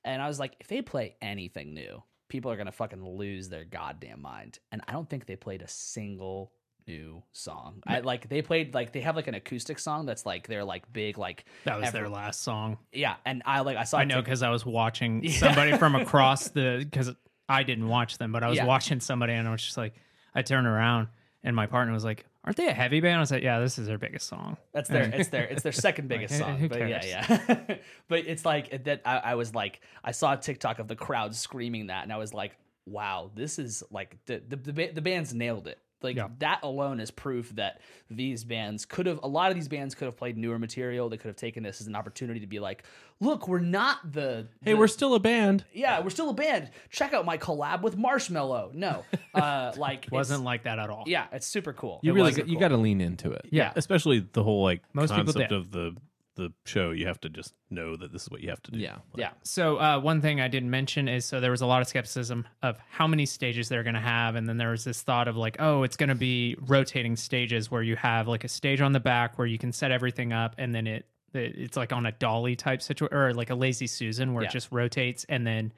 And I was like, if they play anything new, people are gonna fucking lose their goddamn mind. And I don't think they played a single new song. I like they played like they have like an acoustic song that's like their like big like That was ever- their last song. yeah. And I like I saw I know because I was watching (laughs) somebody from across the because I didn't watch them, but I was Yeah. watching somebody and I was just like, I turned around and my partner was like, "Aren't they a heavy band?" I was like, "Yeah, this is their biggest song." That's their it's their it's their (laughs) second biggest Like, song. But yeah, yeah. (laughs) but it's like that I, I was like I saw a TikTok of the crowd screaming that and I was like, wow, this is like the the the, the band's nailed it. Like Yeah. that alone is proof that these bands could have a lot of these bands could have played newer material. They could have taken this as an opportunity to be like, look, we're not the hey, the- we're still a band. yeah, we're still a band. Check out my collab with Marshmello. No, uh, (laughs) like it's- Wasn't like that at all. yeah, it's super cool. You It really was got, you got to lean into it. Yeah. especially the whole like Most people concept did. of the the show. You have to just know that this is what you have to do. Yeah. yeah. So uh, one thing I didn't mention is so there was a lot of skepticism of how many stages they're going to have, and then there was this thought of like, oh, it's going to be rotating stages where you have like a stage on the back where you can set everything up, and then it it- it's like on a dolly type situation or like a lazy Susan where Yeah. it just rotates, and then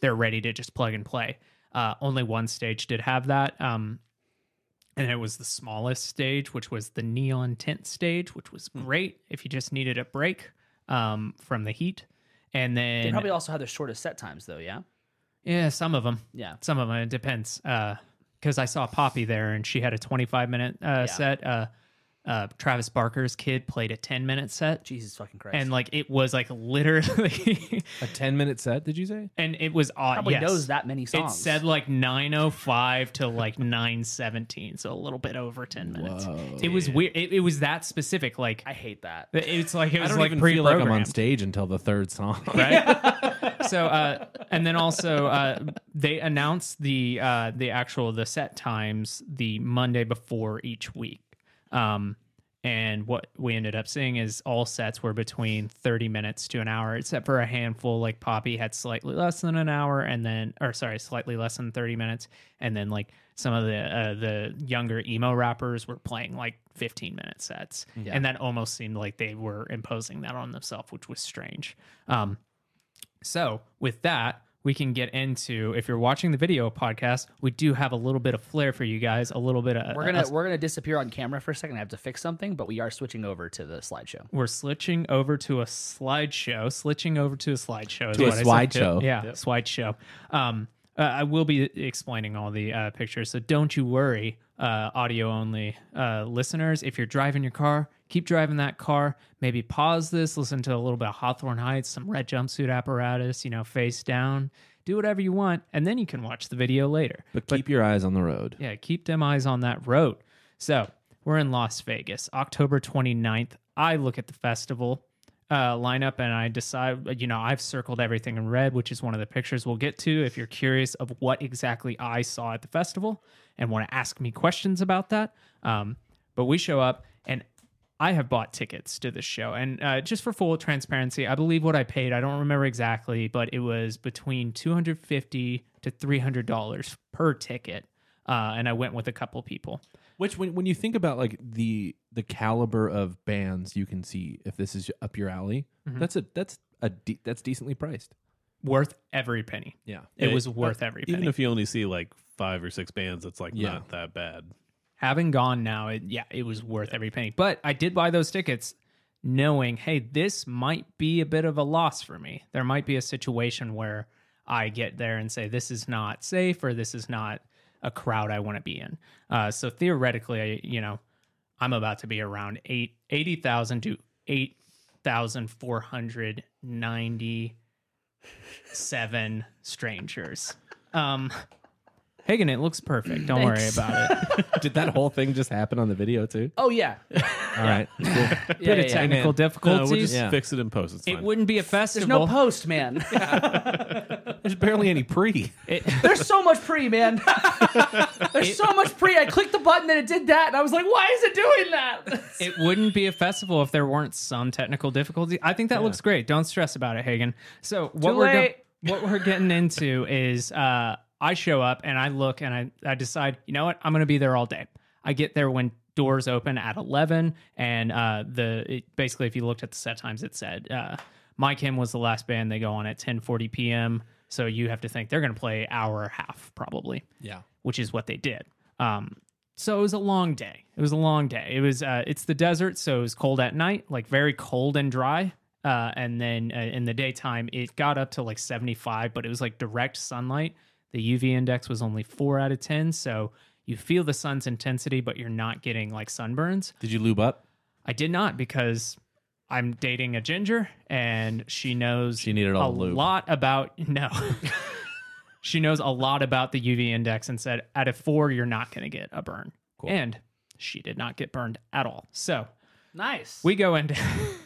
they're ready to just plug and play. Uh, only one stage did have that. Um, and it was the smallest stage, which was the neon tent stage, which was great if you just needed a break um, from the heat. and then They probably also have the shortest set times, though. Yeah. yeah, some of them. Yeah. Some of them. It depends. Because I saw Poppy there, and she had a 25 minute uh, set. Uh, uh, Travis Barker's kid played a 10 minute set, Jesus fucking Christ. and like it was like literally, (laughs) A ten minute set? Did you say? and it was odd. probably yes. knows that many songs. It said like 905 to like 917, so a little bit over 10 minutes. it was weird. It, it was that specific. Like I hate that. (laughs) it's like it I was don't like even feel like I'm on stage until the third song. (laughs) right? so, uh, and then also uh, they announced the uh, the actual the set times the Monday before each week. Um, and what we ended up seeing is all sets were between 30 minutes to an hour, except for a handful. Like Poppy had slightly less than an hour, and then, or sorry, slightly less than 30 minutes, and then like some of the uh, the younger emo rappers were playing like 15 minute sets, and that almost seemed like they were imposing that on themselves, which was strange. Um, so, with that, we can get into if you're watching the video podcast, we do have a little bit of flair for you guys, a little bit of We're gonna us- we're gonna disappear on camera for a second. I have to fix something, but we are switching over to the slideshow. we're switching over to a slideshow, switching over to a slideshow. is To a what I said. slideshow. Yeah, slideshow. Um, uh, I will be explaining all the uh, pictures, so don't you worry, uh, audio only uh, listeners. If you're driving your car, keep driving that car. Maybe pause this, listen to a little bit of Hawthorne Heights, some red jumpsuit apparatus, you know, face down. Do whatever you want, and then you can watch the video later. But keep your eyes on the road. Yeah, keep them eyes on that road. So we're in Las Vegas, October 29th. I look at the festival uh, lineup and I decide, you know, I've circled everything in red, which is one of the pictures we'll get to if you're curious of what exactly I saw at the festival and want to ask me questions about that. Um, but we show up and I have bought tickets to this show, and uh, just for full transparency, I believe what I paid. I don't remember exactly, but it was between two hundred fifty to three hundred dollars per ticket, uh, and I went with a couple people. Which when when you think about like the the caliber of bands you can see if this is up your alley, Mm-hmm. that's a that's a de- that's decently priced. Worth every penny. Yeah. It Yeah, was worth every penny. Even if you only see like five or six bands, it's like Yeah. not that bad. having gone now, it, yeah, it was worth every penny. But I did buy those tickets knowing, hey, this might be a bit of a loss for me. There might be a situation where I get there and say, this is not safe or this is not a crowd I want to be in. Uh, so theoretically, I, you know, I'm about to be around eight, 80,000 to 8,497 strangers. Um, Hagen, it looks perfect. Don't worry Thanks. about it. (laughs) Did that whole thing just happen on the video too? Oh yeah, All right. Cool. yeah, bit yeah, of yeah. technical No, difficulties. we'll just Yeah. fix it in post. It's it fine. wouldn't be a festival. There's festival. no post, man. (laughs) There's barely any pre. It- (laughs) There's so much pre, man. There's so much pre. I clicked the button and it did that, and I was like, "Why is it doing that?" it wouldn't be a festival if there weren't some technical difficulty. I think that looks great. Don't stress about it, Hagen. So what Too we're go- late. what we're getting into is uh, I show up and I look and I, I decide, you know what, I'm going to be there all day. I get there when doors open at 11, and uh, the it, basically if you looked at the set times, it said uh, My Chem was the last band. They go on at 10:40 p.m. So you have to think they're going to play hour half probably. Yeah. which is what they did. Um, so it was a long day. It was a long day. It was uh, it's the desert, so it was cold at night, like very cold and dry. Uh, and then uh, in the daytime, it got up to like 75, but it was like direct sunlight. The UV index was only four out of 10, so you feel the sun's intensity, but you're not getting like sunburns. Did you lube up? I did not because I'm dating a ginger and she knows She needed all a the lube. lot about (laughs) no. she knows a lot about the UV index and said at a four you're not going to get a burn. And she did not get burned at all. So nice. we go into (laughs)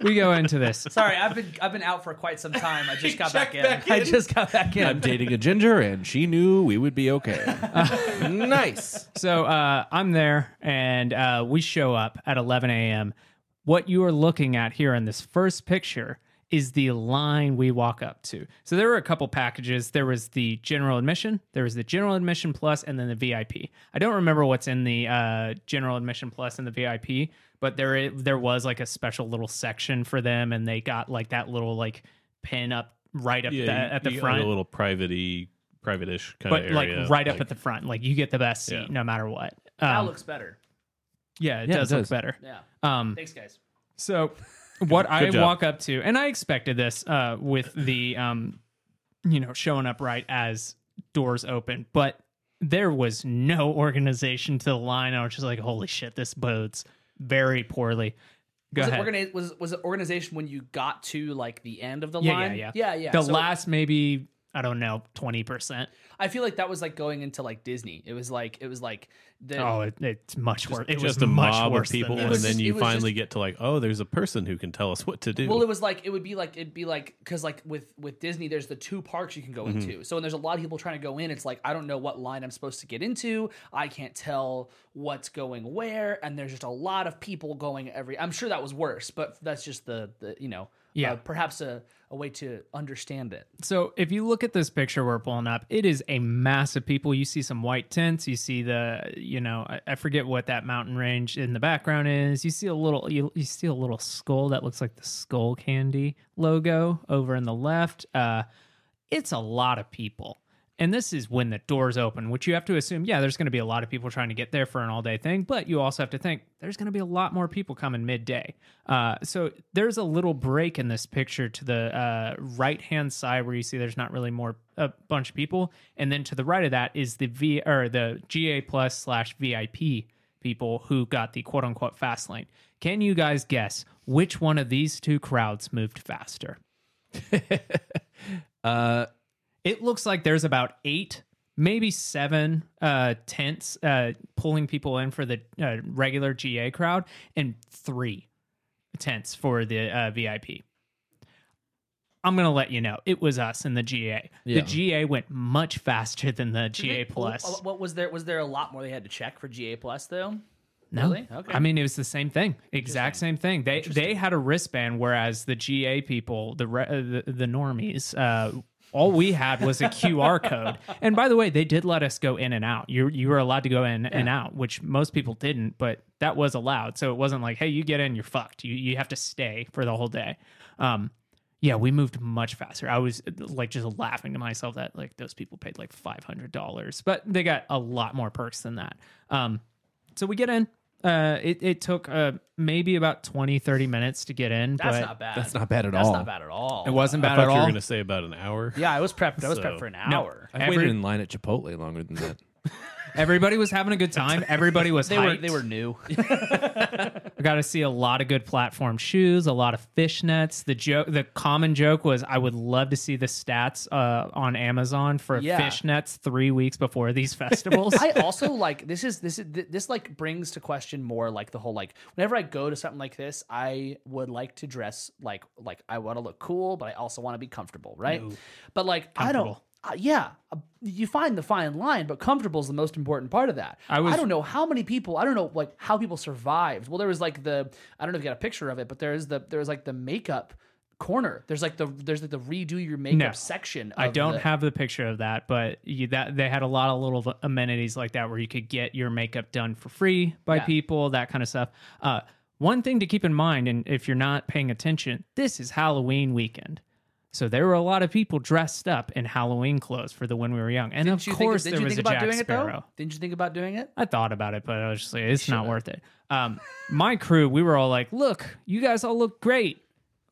we go into this. Sorry, I've been I've been out for quite some time. I just got back in. I just got back in. I'm dating a ginger, and she knew we would be okay. (laughs) nice. So uh, I'm there, and uh, we show up at 11 a.m. What you are looking at here in this first picture is the line we walk up to. So there were a couple packages. There was the general admission, there was the general admission plus, and then the VIP. I don't remember what's in the uh, general admission plus and the VIP, but there there was like a special little section for them, and they got like that little like pin up right up Yeah, the, you- at the you front like, a little private-y, private-ish kind but of like area. right up at the front. Like you get the best seat Yeah. no matter what. that Um, looks better. yeah, it Yeah, it does look better. Yeah. Um, Thanks, guys. so what I job. walk up to, and I expected this uh, with the, um, you know, showing up right as doors open, but there was no organization to the line. I was just like, holy shit, this bodes very poorly. Go was ahead. it organi- was was it organization when you got to like the end of the yeah, line? yeah, yeah, yeah. The So last maybe I don't know twenty percent. I feel like that was like going into like Disney. It was like it was like the Oh, it, it's much worse. It was just a much mob worse of people, and this. was- then you finally just- get to like, oh, there's a person who can tell us what to do. Well, it was like it would be like it'd be like because like with with Disney, there's the two parks you can go Mm-hmm. into. So when there's a lot of people trying to go in, it's like I don't know what line I'm supposed to get into. I can't tell what's going where, and there's just a lot of people going every. I'm sure that was worse, but that's just the the you know Yeah. uh, perhaps a a way to understand it. So if you look at this picture we're pulling up, it is a mass of people. You see some white tents. You see the, you know, I, I forget what that mountain range in the background is. You see a little, you, you see a little skull that looks like the Skullcandy logo over in the left. Uh, it's a lot of people. And this is when the doors open, which you have to assume, yeah, there's going to be a lot of people trying to get there for an all day thing, but you also have to think there's going to be a lot more people coming midday. Uh, so there's a little break in this picture to the uh, right hand side where you see there's not really more a bunch of people, and then to the right of that is the V or the GA plus slash VIP people who got the quote unquote fast lane. Can you guys guess which one of these two crowds moved faster? (laughs) Uh, it looks like there's about eight maybe seven uh tents uh pulling people in for the uh, regular ga crowd and three tents for the uh, vip i'm gonna let you know it was us in the ga Yeah. the ga went much faster than the Did ga they- plus What, what was there? Was there a lot more they had to check for GA plus though? No, Really? Okay. I mean it was the same thing, exact same thing. They they had a wristband, whereas the GA people, the re, uh, the, the normies, uh, all we had was a QR (laughs) code. And by the way, they did let us go in and out. You you were allowed to go in and out, which most people didn't, but that was allowed. So it wasn't like, hey, you get in, you're fucked. You you have to stay for the whole day. Um, yeah, we moved much faster. I was like just laughing to myself that like those people paid like five hundred dollars, but they got a lot more perks than that. Um, so we get in. Uh, it, it took uh, maybe about 20, 30 minutes to get in. That's but not bad. that's not bad at all. That's all. not bad at all. It wasn't I bad thought at you were all. going to say about an hour. Yeah, I was prepped. I was So- prepped for an No. hour. I've Every- waited in line at Chipotle longer than that. (laughs) Everybody was having a good time. Everybody was (laughs) They were they were new. (laughs) I got to see a lot of good platform shoes, a lot of fishnets. The joke, the common joke was, I would love to see the stats uh, on Amazon for Yeah. fishnets three weeks before these (laughs) festivals. I also like this is this is th- this like brings to question more like the whole like whenever I go to something like this, I would like to dress like like I want to look cool, but I also want to be comfortable, right? But like I don't. Comfortable. Uh, yeah, uh, you find the fine line, but comfortable is the most important part of that. I was- I don't know how many people. I don't know like how people survived. Well, there was like the I don't know if you got a picture of it, but there's the there was like the makeup corner. There's like the there's like the redo your makeup No. section. I don't the- have the picture of that, but you, that they had a lot of little amenities like that where you could get your makeup done for free by Yeah. people, that kind of stuff. Uh, one thing to keep in mind, and if you're not paying attention, this is Halloween weekend. So there were a lot of people dressed up in Halloween clothes for the when we were young, and Didn't of you course think, there did you was think a about Jack doing it Sparrow. though? Didn't you think about doing it? I thought about it, but I was just like, it's not worth it. Um, my crew, we were all like, look, you guys all look great.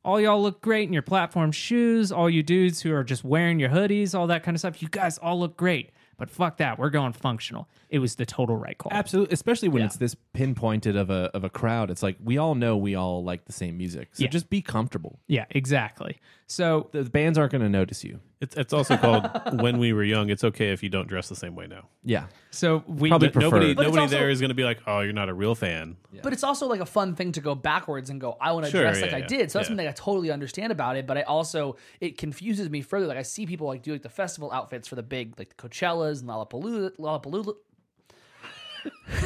All y'all look great in your platform shoes. All you dudes who are just wearing your hoodies, all that kind of stuff. You guys all look great. But fuck that. We're going functional. It was the total right call. Absolutely, especially when Yeah. it's this pinpointed of a of a crowd. It's like we all know we all like the same music, so Yeah. just be comfortable. Yeah, exactly. So The bands aren't going to notice you. It's it's also called (laughs) when we were young. It's okay if you don't dress the same way now. Yeah, so we Probably N- nobody But it's nobody also- there is going to be like, oh, you're not a real fan. But it's also like a fun thing to go backwards and go, I want to Sure, dress yeah, like I yeah, did. So that's yeah. something I totally understand about it. But I also it confuses me further. Like I see people like do like the festival outfits for the big like the Coachellas and Lollapalooza, Lollapalooza.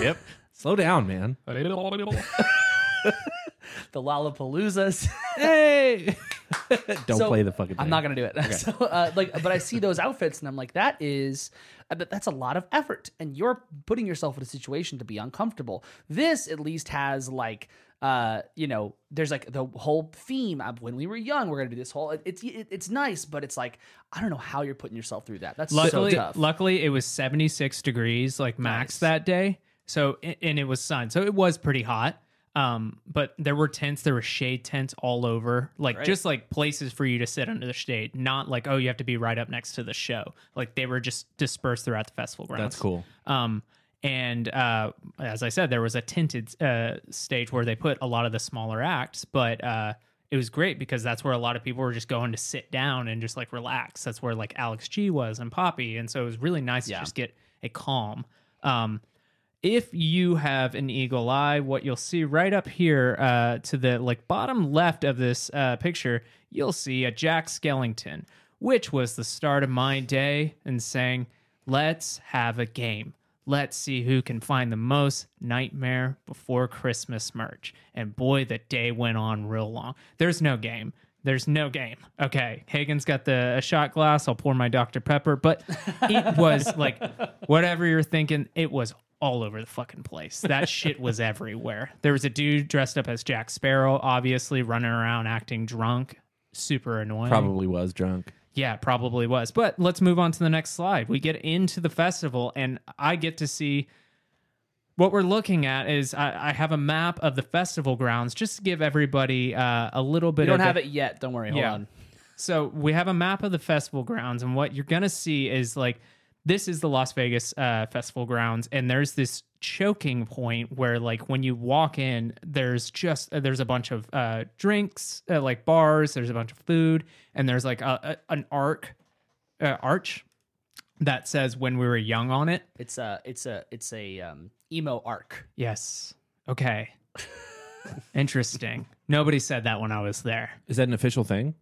Yep. (laughs) slow down, man. (laughs) (laughs) the Lollapaloozas. hey, (laughs) Don't So, play the fucking. I'm not gonna do it. (laughs) so uh, like, but I see those outfits and I'm like, that is, I that's a lot of effort, and you're putting yourself in a situation to be uncomfortable. This at least has like. Uh, you know, there's like the whole theme of when we were young. We're gonna do this whole. It, it's it, it's nice, but it's like I don't know how you're putting yourself through that. That's luckily, so tough. luckily it was 76 degrees like max Nice. that day. So and it was sun, so it was pretty hot. Um, but there were tents, there were shade tents all over, like Great. just like places for you to sit under the shade, not like, oh, you have to be right up next to the show. Like they were just dispersed throughout the festival grounds. That's cool. Um, and uh, as I said, there was a tinted uh, stage where they put a lot of the smaller acts, but uh, it was great because that's where a lot of people were just going to sit down and just like relax. That's where like Alex G was and Poppy, and so it was really nice Yeah. to just get a calm. Um, if you have an eagle eye, what you'll see right up here uh, to the like bottom left of this uh, picture, you'll see a Jack Skellington, which was the start of my day and saying, "Let's have a game. Let's see who can find the most Nightmare Before Christmas merch." And boy, the day went on real long. There's no game. There's no game. Okay, Hagen's got the shot glass. I'll pour my Dr Pepper, but it was like whatever you're thinking. It was all over the fucking place. That shit was (laughs) everywhere. There was a dude dressed up as Jack Sparrow, obviously running around acting drunk, super annoying. Probably was drunk. Yeah, probably was. But let's move on to the next slide. We get into the festival, and I get to see what we're looking at is I, I have a map of the festival grounds just to give everybody uh, a little bit We don't of have a- it yet. Don't worry. Hold Yeah. on. so we have a map of the festival grounds, and what you're gonna see is like this is the Las Vegas uh, festival grounds, and there's this choking point where like when you walk in, there's just uh, there's a bunch of uh, drinks, uh, like bars. There's a bunch of food, and there's like a, a, an arc uh, arch that says "When we were young" on it. It's a it's a it's a um, emo arc. Yes. Okay. Interesting. Nobody said that when I was there. Is that an official thing?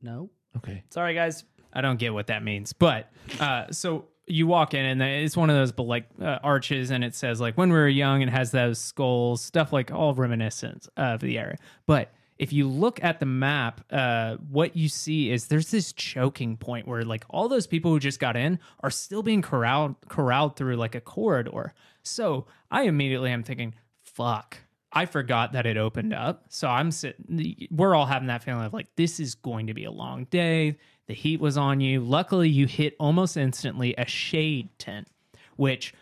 No. Okay. Sorry, guys. I don't get what that means, but uh, so you walk in and it's one of those like uh, arches, and it says like when we were young, and has those skulls, stuff like all reminiscent of the area. But if you look at the map, uh, what you see is there's this choking point where like all those people who just got in are still being corralled corralled through like a corridor. So I immediately am thinking, fuck. I forgot that it opened up. So I'm sitting, we're all having that feeling of like, this is going to be a long day. The heat was on you. Luckily, you hit almost instantly a shade tent, which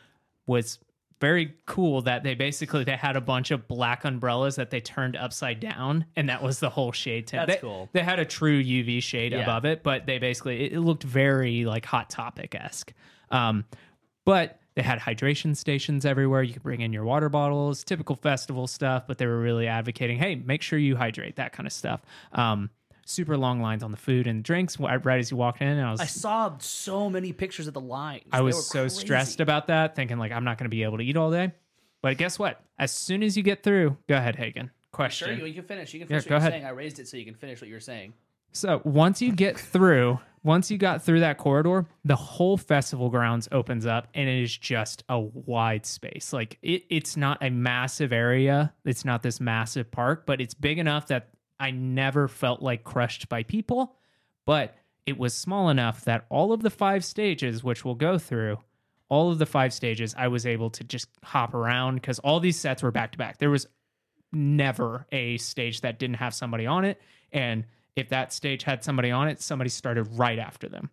was very cool that they basically they had a bunch of black umbrellas that they turned upside down and that was the whole shade tent That's they, cool. they had a true uv shade Yeah. above it but they basically it, it looked very like hot topic-esque um but they had hydration stations everywhere. You could bring in your water bottles, typical festival stuff, but they were really advocating, hey, make sure you hydrate, that kind of stuff. Um, super long lines on the food and drinks right as you walked in. And I was I saw so many pictures of the lines. I was so crazy. stressed about that, thinking like I'm not going to be able to eat all day. But guess what? As soon as you get through, go ahead, Hagen. Question. Sure, you, you can finish. You can Yeah, finish go what you're ahead. saying. I raised it so you can finish what you're saying. So once you get through, once you got through that corridor, the whole festival grounds opens up and it is just a wide space. Like it, it's not a massive area. It's not this massive park, but it's big enough that I never felt like crushed by people. But it was small enough that all of the five stages, which we'll go through, all of the five stages, I was able to just hop around because all these sets were back to back. There was never a stage that didn't have somebody on it. And if that stage had somebody on it, somebody started right after them.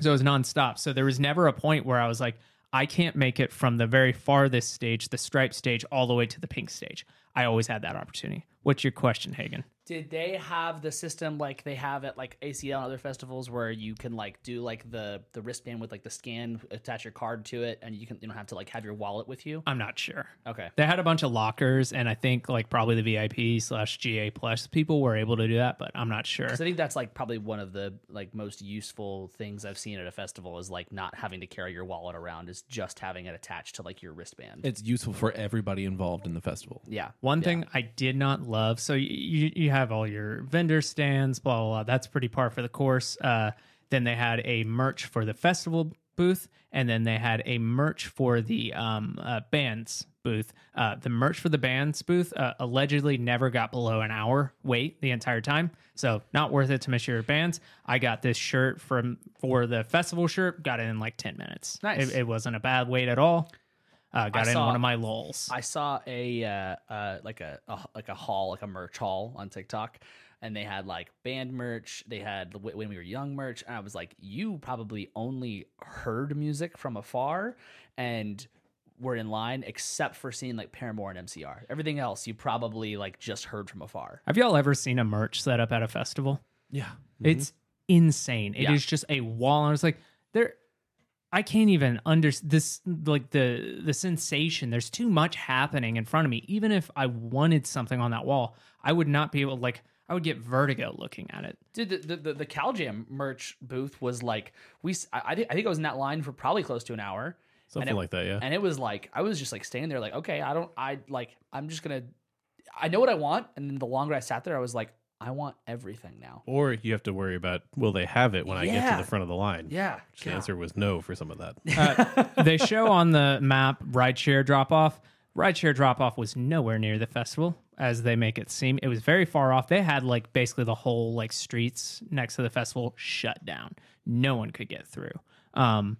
So it was nonstop. So there was never a point where I was like, I can't make it from the very farthest stage, the stripe stage, all the way to the pink stage. I always had that opportunity. What's your question, Hagen? Did they have the system like they have at like ACL and other festivals where you can like do like the the wristband with like the scan, attach your card to it, and you can you don't have to like have your wallet with you? I'm not sure. Okay. They had a bunch of lockers, and I think like probably the VIP slash GA plus people were able to do that, but I'm not sure. 'Cause I think that's like probably one of the like most useful things I've seen at a festival is like not having to carry your wallet around, is just having it attached to like your wristband. It's useful for everybody involved in the festival. yeah. One Yeah. thing I did not love, so you, you you have all your vendor stands, blah blah blah. That's pretty par for the course. Uh, then they had a merch for the festival booth, and then they had a merch for the um, uh, bands booth. Uh, the merch for the bands booth uh, allegedly never got below an hour wait the entire time, so not worth it to miss your bands. I got this shirt from for the festival shirt, got it in like ten minutes. Nice. It, it wasn't a bad wait at all. Uh, got I in saw- one of my lulls. I saw a uh, uh like a, a like a haul, like a merch haul on TikTok, and they had like band merch. They had when we were young merch, and I was like, you probably only heard music from afar, and were in line, except for seeing like Paramore and MCR. Everything else you probably like just heard from afar. Have y'all ever seen a merch set up at a festival? Yeah. It's insane. It is Yeah. just a wall. And it's like, there. I can't even under this like the the sensation. There's too much happening in front of me. Even if I wanted something on that wall, I would not be able. Like I would get vertigo looking at it. Dude, the the, the, the Cal Jam merch booth was like we. s- I, I think I think I was in that line for probably close to an hour. Something it, like that, yeah. And it was like I was just like standing there, like okay, I don't, I like I'm just gonna, I know what I want, and then the longer I sat there, I was like, I want everything now. Or you have to worry about will they have it when I get Yeah. to the front of the line? Yeah, Which the God. answer was no for some of that. (laughs) they show on the map rideshare drop off. Rideshare drop off was nowhere near the festival as they make it seem. It was very far off. They had like basically the whole like streets next to the festival shut down. No one could get through. Um,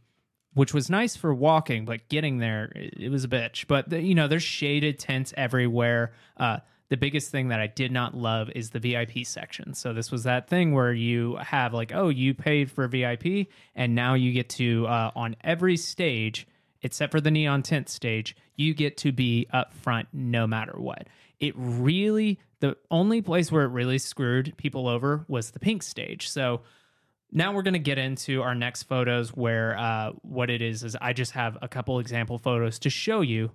which was nice for walking, but getting there it, it was a bitch. But the, you know, there's shaded tents everywhere. Uh, the biggest thing that I did not love is the VIP section. So this was that thing where you have like, oh, you paid for VIP, and now you get to uh, on every stage except for the neon tent stage, you get to be up front no matter what. It really the only place where it really screwed people over was the pink stage. So now we're going to get into our next photos where uh, what it is is I just have a couple example photos to show you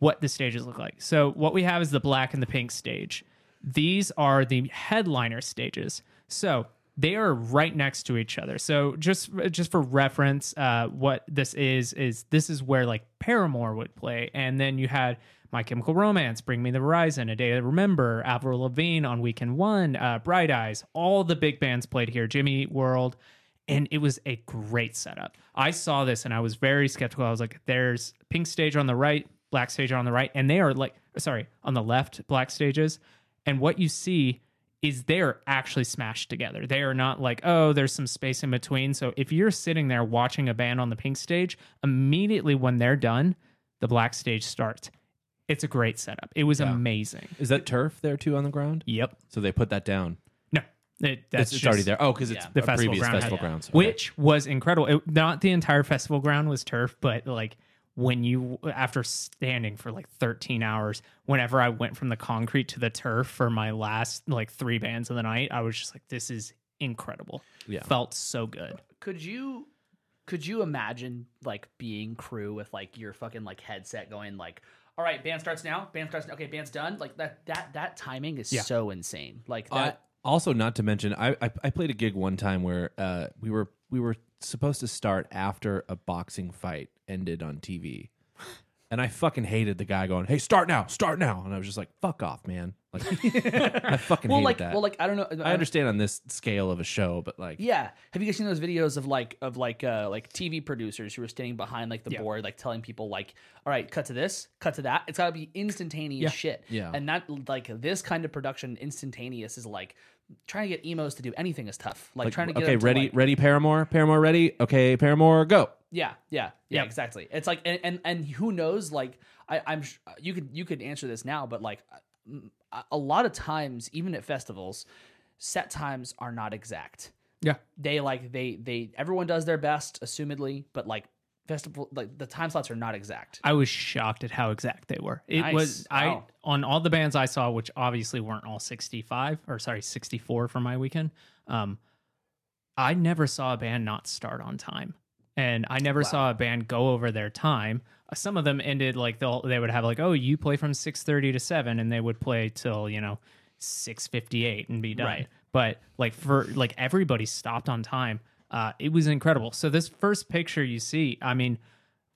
what the stages look like. So what we have is the black and the pink stage. These are the headliner stages. So they are right next to each other. So just just for reference, uh, what this is is this is where like Paramore would play, and then you had My Chemical Romance, Bring Me the Horizon, A Day to Remember, Avril Lavigne on Weekend One, uh, Bright Eyes. All the big bands played here. Jimmy Eat World and it was a great setup. I saw this and I was very skeptical. I was like, there's pink stage on the right, black stage on the right, and they are like, sorry, on the left, black stages. And what you see is they're actually smashed together. They are not like, oh, there's some space in between. So if you're sitting there watching a band on the pink stage, immediately when they're done, the black stage starts. It's a great setup. It was amazing. Is that turf there too on the ground? Yep. So they put that down. No, it, that's It's, just- already there. Oh, because it's Yeah. the festival previous ground festival yeah. grounds. Okay. which was incredible. It, not the entire festival ground was turf, but like when you after standing for like 13 hours, whenever I went from the concrete to the turf for my last like three bands of the night, I was just like, this is incredible. Yeah. felt so good. Could you could you imagine like being crew with like your fucking like headset going like all right band starts now band starts now. okay band's done like that that that timing is Yeah. so insane like Uh, that also, not to mention, I, I I played a gig one time where uh, we were we were supposed to start after a boxing fight ended on TV, and I fucking hated the guy going, "Hey, start now, start now," and I was just like, "Fuck off, man!" Like, (laughs) I fucking well hated like that. well like I don't know I understand on this scale of a show, but like, Yeah. Have you guys seen those videos of like of like uh like TV producers who are standing behind like the board, like telling people like, all right, cut to this, cut to that. It's gotta be instantaneous shit. Yeah. And that like this kind of production, instantaneous is like trying to get emos to do anything is tough. Like, like, trying to get okay, them to, ready, like- ready, Paramore, Paramore, ready, okay, Paramore, go. Yeah, yeah, yeah, Yep. exactly. It's like, and, and and who knows? Like, I, I'm sh- you could you could answer this now, but like, mm, a- lot of times, even at festivals, set times are not exact. Yeah. They like they they everyone does their best, assumedly, but like festival like the time slots are not exact. I was shocked at how exact they were. It Nice. was I Wow. on all the bands I saw, which obviously weren't all 65 or sorry, 64 for my weekend. Um, I never saw a band not start on time, and I never saw a band go over their time. Uh, Some of them ended like they'll they would have like, oh, you play from 6:30 to seven, and they would play till you know 6:58 and be done. Right. But like for like everybody stopped on time. Uh, it was incredible. So this first picture you see, I mean.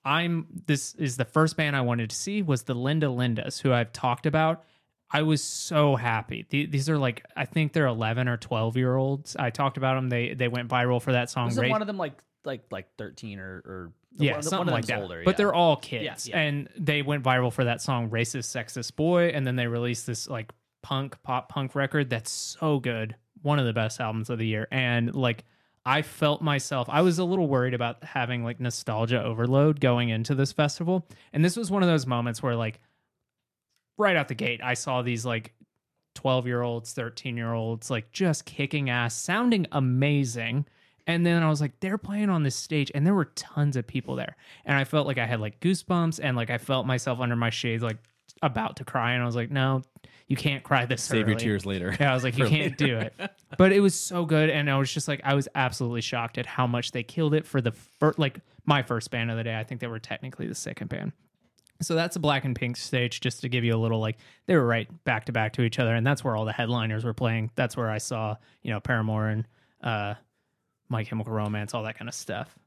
I'm this is the first band I wanted to see was the Linda Lindas who I've talked about. I was so happy. These are like I think they're 11 or 12 year olds. I talked about them. They they went viral for that song. Wasn't Ra- one of them like like like thirteen or or yeah, one, something one like that. older, but yeah. they're all kids, Yeah, yeah. and they went viral for that song "Racist Sexist Boy," and then they released this like punk pop punk record that's so good, one of the best albums of the year, and like. I felt myself. I was a little worried about having like nostalgia overload going into this festival, and this was one of those moments where like right out the gate, I saw these like 12 year olds, 13 year olds, like just kicking ass, sounding amazing. And then I was like, they're playing on this stage, and there were tons of people there. And I felt like I had like goosebumps, and like I felt myself under my shades, like about to cry. And I was like, no, you can't cry this Save your tears later. Yeah, I was like, you (laughs) can't do it. But it was so good, and I was just like, I was absolutely shocked at how much they killed it for the first, like my first band of the day. I think they were technically the second band. So that's a black and pink stage, just to give you a little like they were right back to back to each other, and that's where all the headliners were playing. That's where I saw you know Paramore and uh, My Chemical Romance, all that kind of stuff.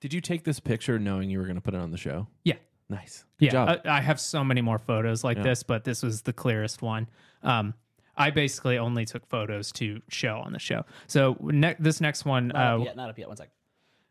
Did you take this picture knowing you were going to put it on the show? Yeah, Nice. Good yeah, job. I, I have so many more photos like Yeah. this, but this was the clearest one. Um, I basically only took photos to show on the show. So ne- this next one, Not uh, up yet. Not up yet. One sec.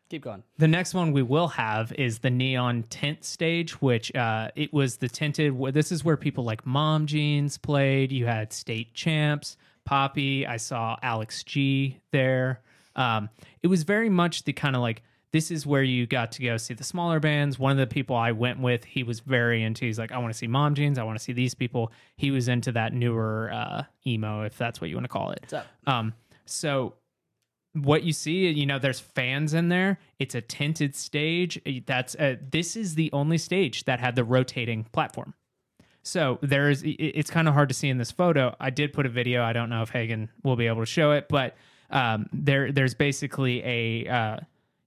Keep going. the next one we will have is the neon tent stage, which uh, it was the tinted. This is where people like Mom Jeans played. You had state champs, Poppy. I saw Alex G there. Um, it was very much the kind of like this is where you got to go see the smaller bands. One of the people I went with, he was very into. He's like, I want to see Mom Jeans. I want to see these people. He was into that newer uh, emo, if that's what you want to call it. Um, so what you see, you know, there's fans in there. It's a tinted stage. That's uh this is the only stage that had the rotating platform. So there's, it's kind of hard to see in this photo. I did put a video. I don't know if Hagen will be able to show it, but um, there, there's basically a, uh,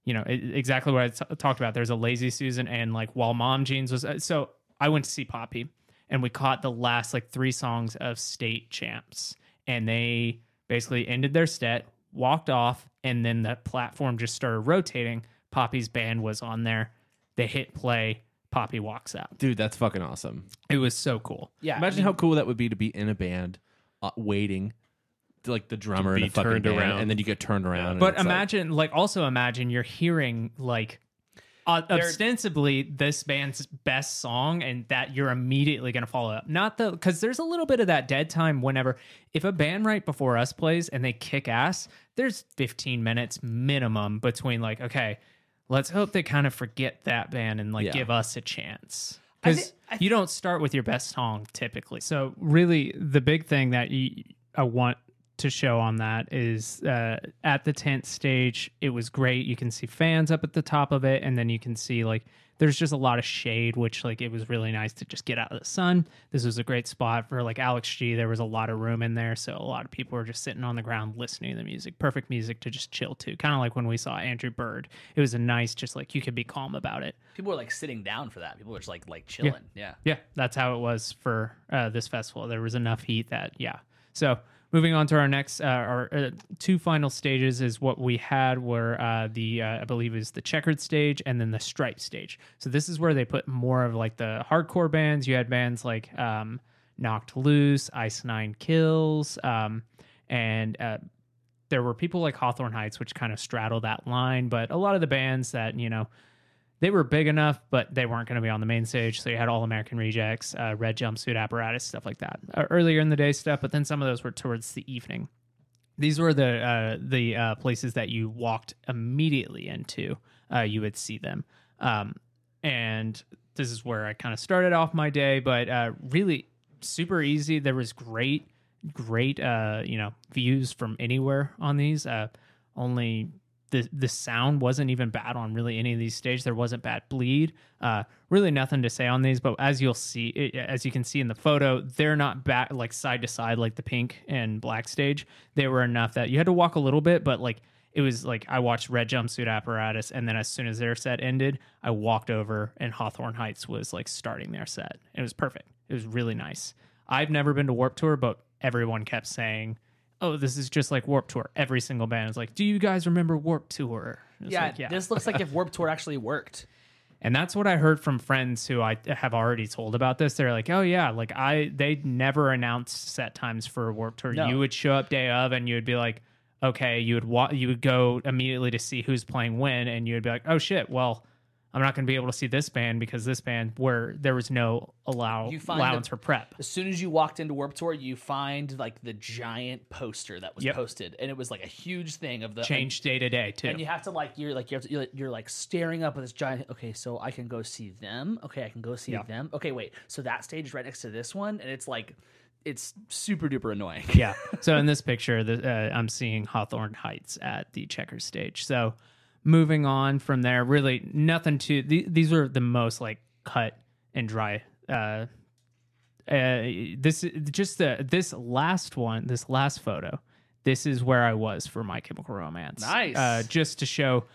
you know, exactly what I t- talked about. There's a lazy Susan, and like while Mom Jeans was, uh, so I went to see Poppy, and we caught the last like three songs of State Champs, and they basically ended their set, walked off, and then the platform just started rotating. Poppy's band was on there. They hit play. Poppy walks out. Dude, that's fucking awesome. It was so cool. Yeah. Imagine how cool that would be to be in a band uh, waiting to, like the drummer be in a fucking turned band, around. and then you get turned around. and But it's like- imagine, like, also imagine you're hearing like uh, ostensibly this band's best song, and that you're immediately going to follow up. Not the because there's a little bit of that dead time whenever if a band right before us plays and they kick ass, there's 15 minutes minimum between like, okay, let's hope they kind of forget that band and like Yeah. give us a chance. I Because thi- I you don't start with your best song typically. So really, the big thing that you, I want to show on that is uh, at the tent stage, it was great. You can see fans up at the top of it, and then you can see like there's just a lot of shade, which like it was really nice to just get out of the sun. This was a great spot for like Alex G. There was a lot of room in there, so a lot of people were just sitting on the ground listening to the music. Perfect music to just chill to, kind of like when we saw Andrew Bird. It was a nice, just like you could be calm about it. People were like sitting down for that. People were just like like chilling. Yeah. Yeah, that's how it was for uh, this festival. There was enough heat that yeah. So moving on to our next, uh, our uh, two final stages is what we had were uh, the uh, I believe is the checkered stage and then the stripe stage. So this is where they put more of like the hardcore bands. You had bands like um, Knocked Loose, Ice Nine Kills, um, and uh, there were people like Hawthorne Heights, which kind of straddle that line. But a lot of the bands that you know they were big enough, but they weren't going to be on the main stage. So you had All American Rejects, uh, Red Jumpsuit Apparatus, stuff like that. Uh, earlier in the day stuff, but then some of those were towards the evening. These were the uh, the uh, places that you walked immediately into. Uh, you would see them, um, and this is where I kind of started off my day. But uh, really, super easy. There was great, great, you know, views from anywhere on these. Only the the sound wasn't even bad on really any of these stages. There wasn't bad bleed. Uh, really nothing to say on these. But as you'll see, as you can see in the photo, they're not back like side to side like the pink and black stage. They were enough that you had to walk a little bit, but like it was like I watched Red Jumpsuit Apparatus, and then as soon as their set ended, I walked over, and Hawthorne Heights was like starting their set. It was perfect. It was really nice. I've never been to Warp Tour, but everyone kept saying, "Oh, this is just like Warp Tour." Every single band is like, "Do you guys remember Warp Tour?" It's Yeah, like, This looks like if Warp Tour actually worked. (laughs) and that's what I heard from friends who I have already told about this. They're like, "Oh yeah, like I they never announced set times for Warp Tour. No. You would show up day of, and you would be like, okay, you would wa- you would go immediately to see who's playing when, and you would be like, oh shit, well, I'm not going to be able to see this band because this band where there was no allow You allowance the- for prep. As soon as you walked into Warp Tour, you find like the giant poster that was Yep. posted, and it was like a huge thing of the Change day to day too. And you have to like you're like you're, you're you're like staring up at this giant. Okay, so I can go see them. Okay, I can go see Yeah. them. Okay, wait. So that stage is right next to this one, and it's like it's super duper annoying. yeah. (laughs) So in this picture, the, uh, I'm seeing Hawthorne Heights at the checker stage. So moving on from there, really nothing to. The, these were the most like cut and dry. Uh, uh, this just the this last one, this last photo. This is where I was for My Chemical Romance. Nice. Uh, just to show.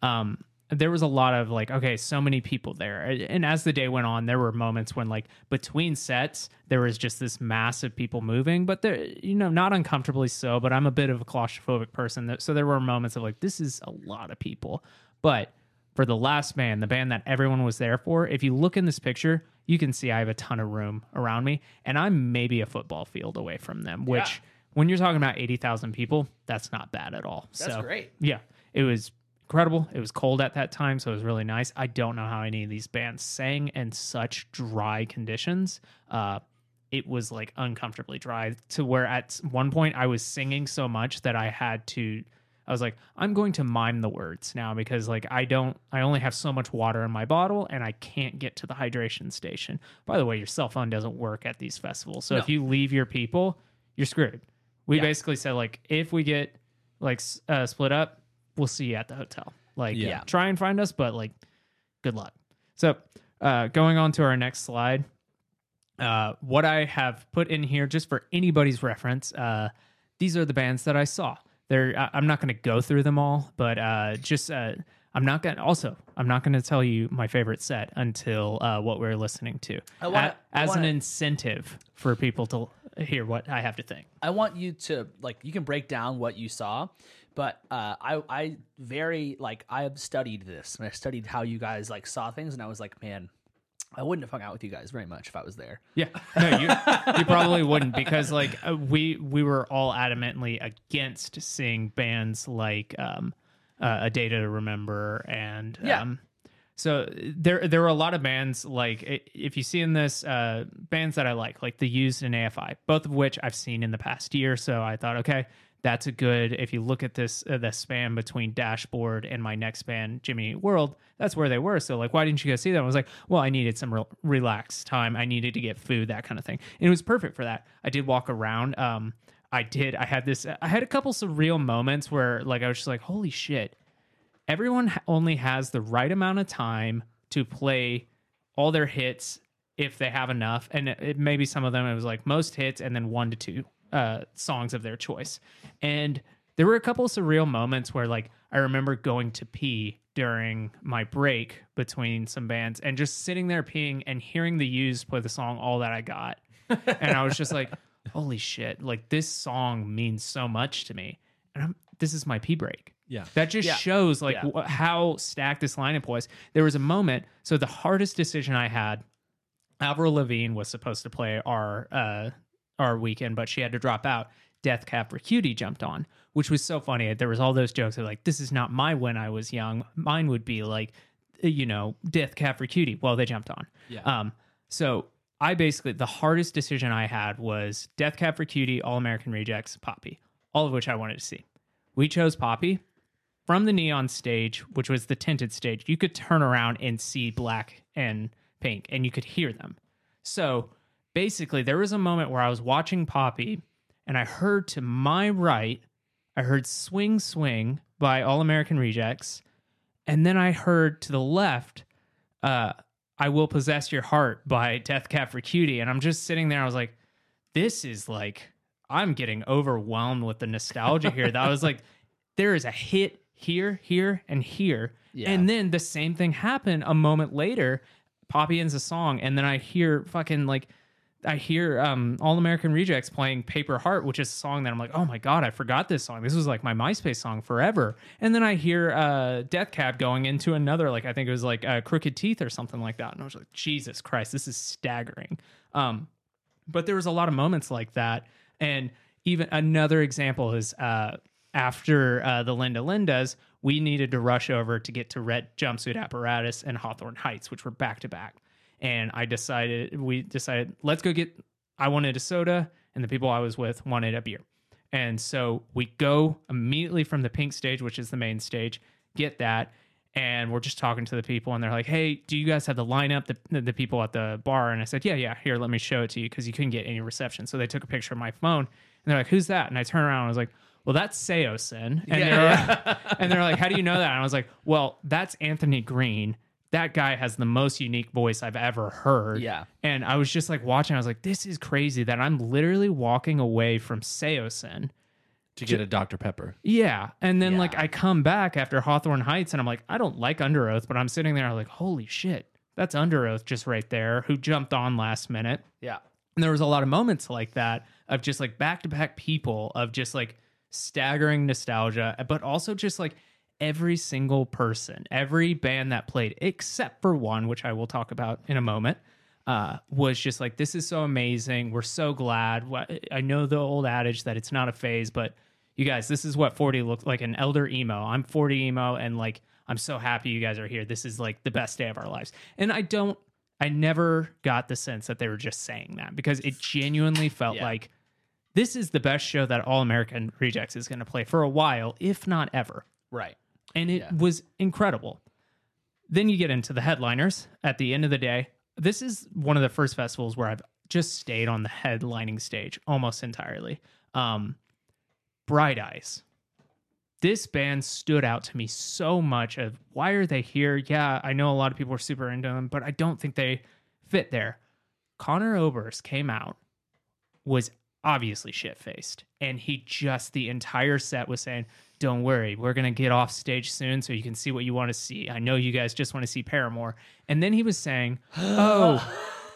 Um, there was a lot of like okay so many people there and as the day went on there were moments when like between sets there was just this mass of people moving but there you know not uncomfortably so but i'm a bit of a claustrophobic person so there were moments of like this is a lot of people but for the last band the band that everyone was there for if you look in this picture you can see i have a ton of room around me and i'm maybe a football field away from them which Yeah. when you're talking about 80,000 people that's not bad at all That's so great. yeah, it was incredible. It was cold at that time, so it was really nice. I don't know how any of these bands sang in such dry conditions. Uh, it was like uncomfortably dry to where at one point I was singing so much that I had to. I was like, I'm going to mime the words now because like I don't, I only have so much water in my bottle and I can't get to the hydration station. By the way, your cell phone doesn't work at these festivals, so if you leave your people, you're screwed. We Yeah. basically said like if we get like uh, split up, we'll see you at the hotel. Like, Yeah. yeah, try and find us, but like, good luck. So, uh, going on to our next slide, uh, what I have put in here just for anybody's reference, uh, these are the bands that I saw. They're, I- I'm not going to go through them all, but uh, just uh, I'm not going. to Also, I'm not going to tell you my favorite set until uh, what we're listening to, I wanna- A- as wanna- an incentive for people to hear what I have to think. I want you to like you can break down what you saw, but uh, I I very like I have studied this and I studied how you guys like saw things and I was like, man, I wouldn't have hung out with you guys very much if I was there. Yeah, no, you you probably wouldn't because like uh, we we were all adamantly against seeing bands like um, uh, a Day to Remember and Yeah. um, so there there were a lot of bands like if you see in this uh, bands that I like like the Used and AFI, both of which I've seen in the past year. So I thought, okay, that's a good. If you look at this uh, the span between Dashboard and my next band, Jimmy World, that's where they were. So like, why didn't you go see them? I was like, well, I needed some re- relaxed time. I needed to get food, that kind of thing, and it was perfect for that. I did walk around. Um, I did. I had this. I had a couple surreal moments where like I was just like, holy shit everyone only has the right amount of time to play all their hits if they have enough and it, it maybe some of them it was like most hits and then one to two uh, songs of their choice and there were a couple of surreal moments where like i remember going to pee during my break between some bands and just sitting there peeing and hearing the used play the song all that i got and i was just like (laughs) holy shit like this song means so much to me and i'm this is my pee break Yeah. that just Yeah. shows like Yeah. wh- how stacked this lineup was. There was a moment. So the hardest decision I had, Avril Lavigne was supposed to play our uh, our weekend, but she had to drop out. Death Cab for Cutie jumped on, which was so funny. There was all those jokes of like, "This is not my when I was young. Mine would be like, you know, Death Cab for Cutie." Well, they jumped on. Yeah. Um. So I basically the hardest decision I had was Death Cab for Cutie, All American Rejects, Poppy, all of which I wanted to see. We chose Poppy from the neon stage, which was the tinted stage, you could turn around and see black and pink, and you could hear them. So basically, there was a moment where I was watching Poppy, and I heard to my right, I heard Swing Swing by All American Rejects, and then I heard to the left, uh, I Will Possess Your Heart by Death Cab for Cutie. And I'm just sitting there, I was like, this is like, I'm getting overwhelmed with the nostalgia here. That I was like, (laughs) there is a hit here, here, and here. Yeah. And then the same thing happened a moment later. Poppy ends a song, and then I hear fucking like I hear um All American Rejects playing Paper Heart, which is a song that I'm like, oh my god, I forgot this song. This was like my MySpace song forever. And then I hear uh Death Cab going into another, like I think it was like uh, Crooked Teeth or something like that. And I was like, Jesus Christ, this is staggering. Um but there was a lot of moments like that and even another example is uh after uh, the linda lindas we needed to rush over to get to red jumpsuit apparatus and hawthorne heights which were back to back and i decided we decided let's go get i wanted a soda and the people i was with wanted a beer and so we go immediately from the pink stage which is the main stage get that and we're just talking to the people, and they're like, "Hey, do you guys have the lineup? The the, people at the bar?" And I said, "Yeah, yeah. Here, let me show it to you because you couldn't get any reception." So they took a picture of my phone, and they're like, "Who's that?" And I turn around, and I was like. Well, that's Saosin. And, they're, (laughs) and they're like, How do you know that? And I was like, Well, that's Anthony Green. That guy has the most unique voice I've ever heard. Yeah. And I was just like watching, I was like, This is crazy that I'm literally walking away from Saosin. to get a Dr Pepper. Yeah. And then like I come back after Hawthorne Heights and I'm like, I don't like Underoath, but I'm sitting there I'm like, holy shit, that's Underoath just right there, who jumped on last minute. Yeah. And there was a lot of moments like that of just like back to back people of just like staggering nostalgia, but also just like every single person, every band that played, except for one, which I will talk about in a moment, uh, was just like, this is so amazing. We're so glad. I know the old adage that it's not a phase, but you guys, this is what 40 looks like an elder emo. I'm 40 emo, and like, I'm so happy you guys are here. This is like the best day of our lives. And I don't, I never got the sense that they were just saying that because it genuinely felt Yeah. like this is the best show that All American Rejects is going to play for a while, if not ever. Right. And it Yeah. was incredible. Then you get into the headliners at the end of the day. This is one of the first festivals where I've just stayed on the headlining stage almost entirely. Um, Bright Eyes. This band stood out to me so much of why are they here? Yeah, I know a lot of people are super into them, but I don't think they fit there. Conor Oberst came out, was obviously shit faced, and he just the entire set was saying, "Don't worry, we're gonna get off stage soon, so you can see what you want to see. I know you guys just want to see Paramore." And then he was saying, (gasps) "Oh,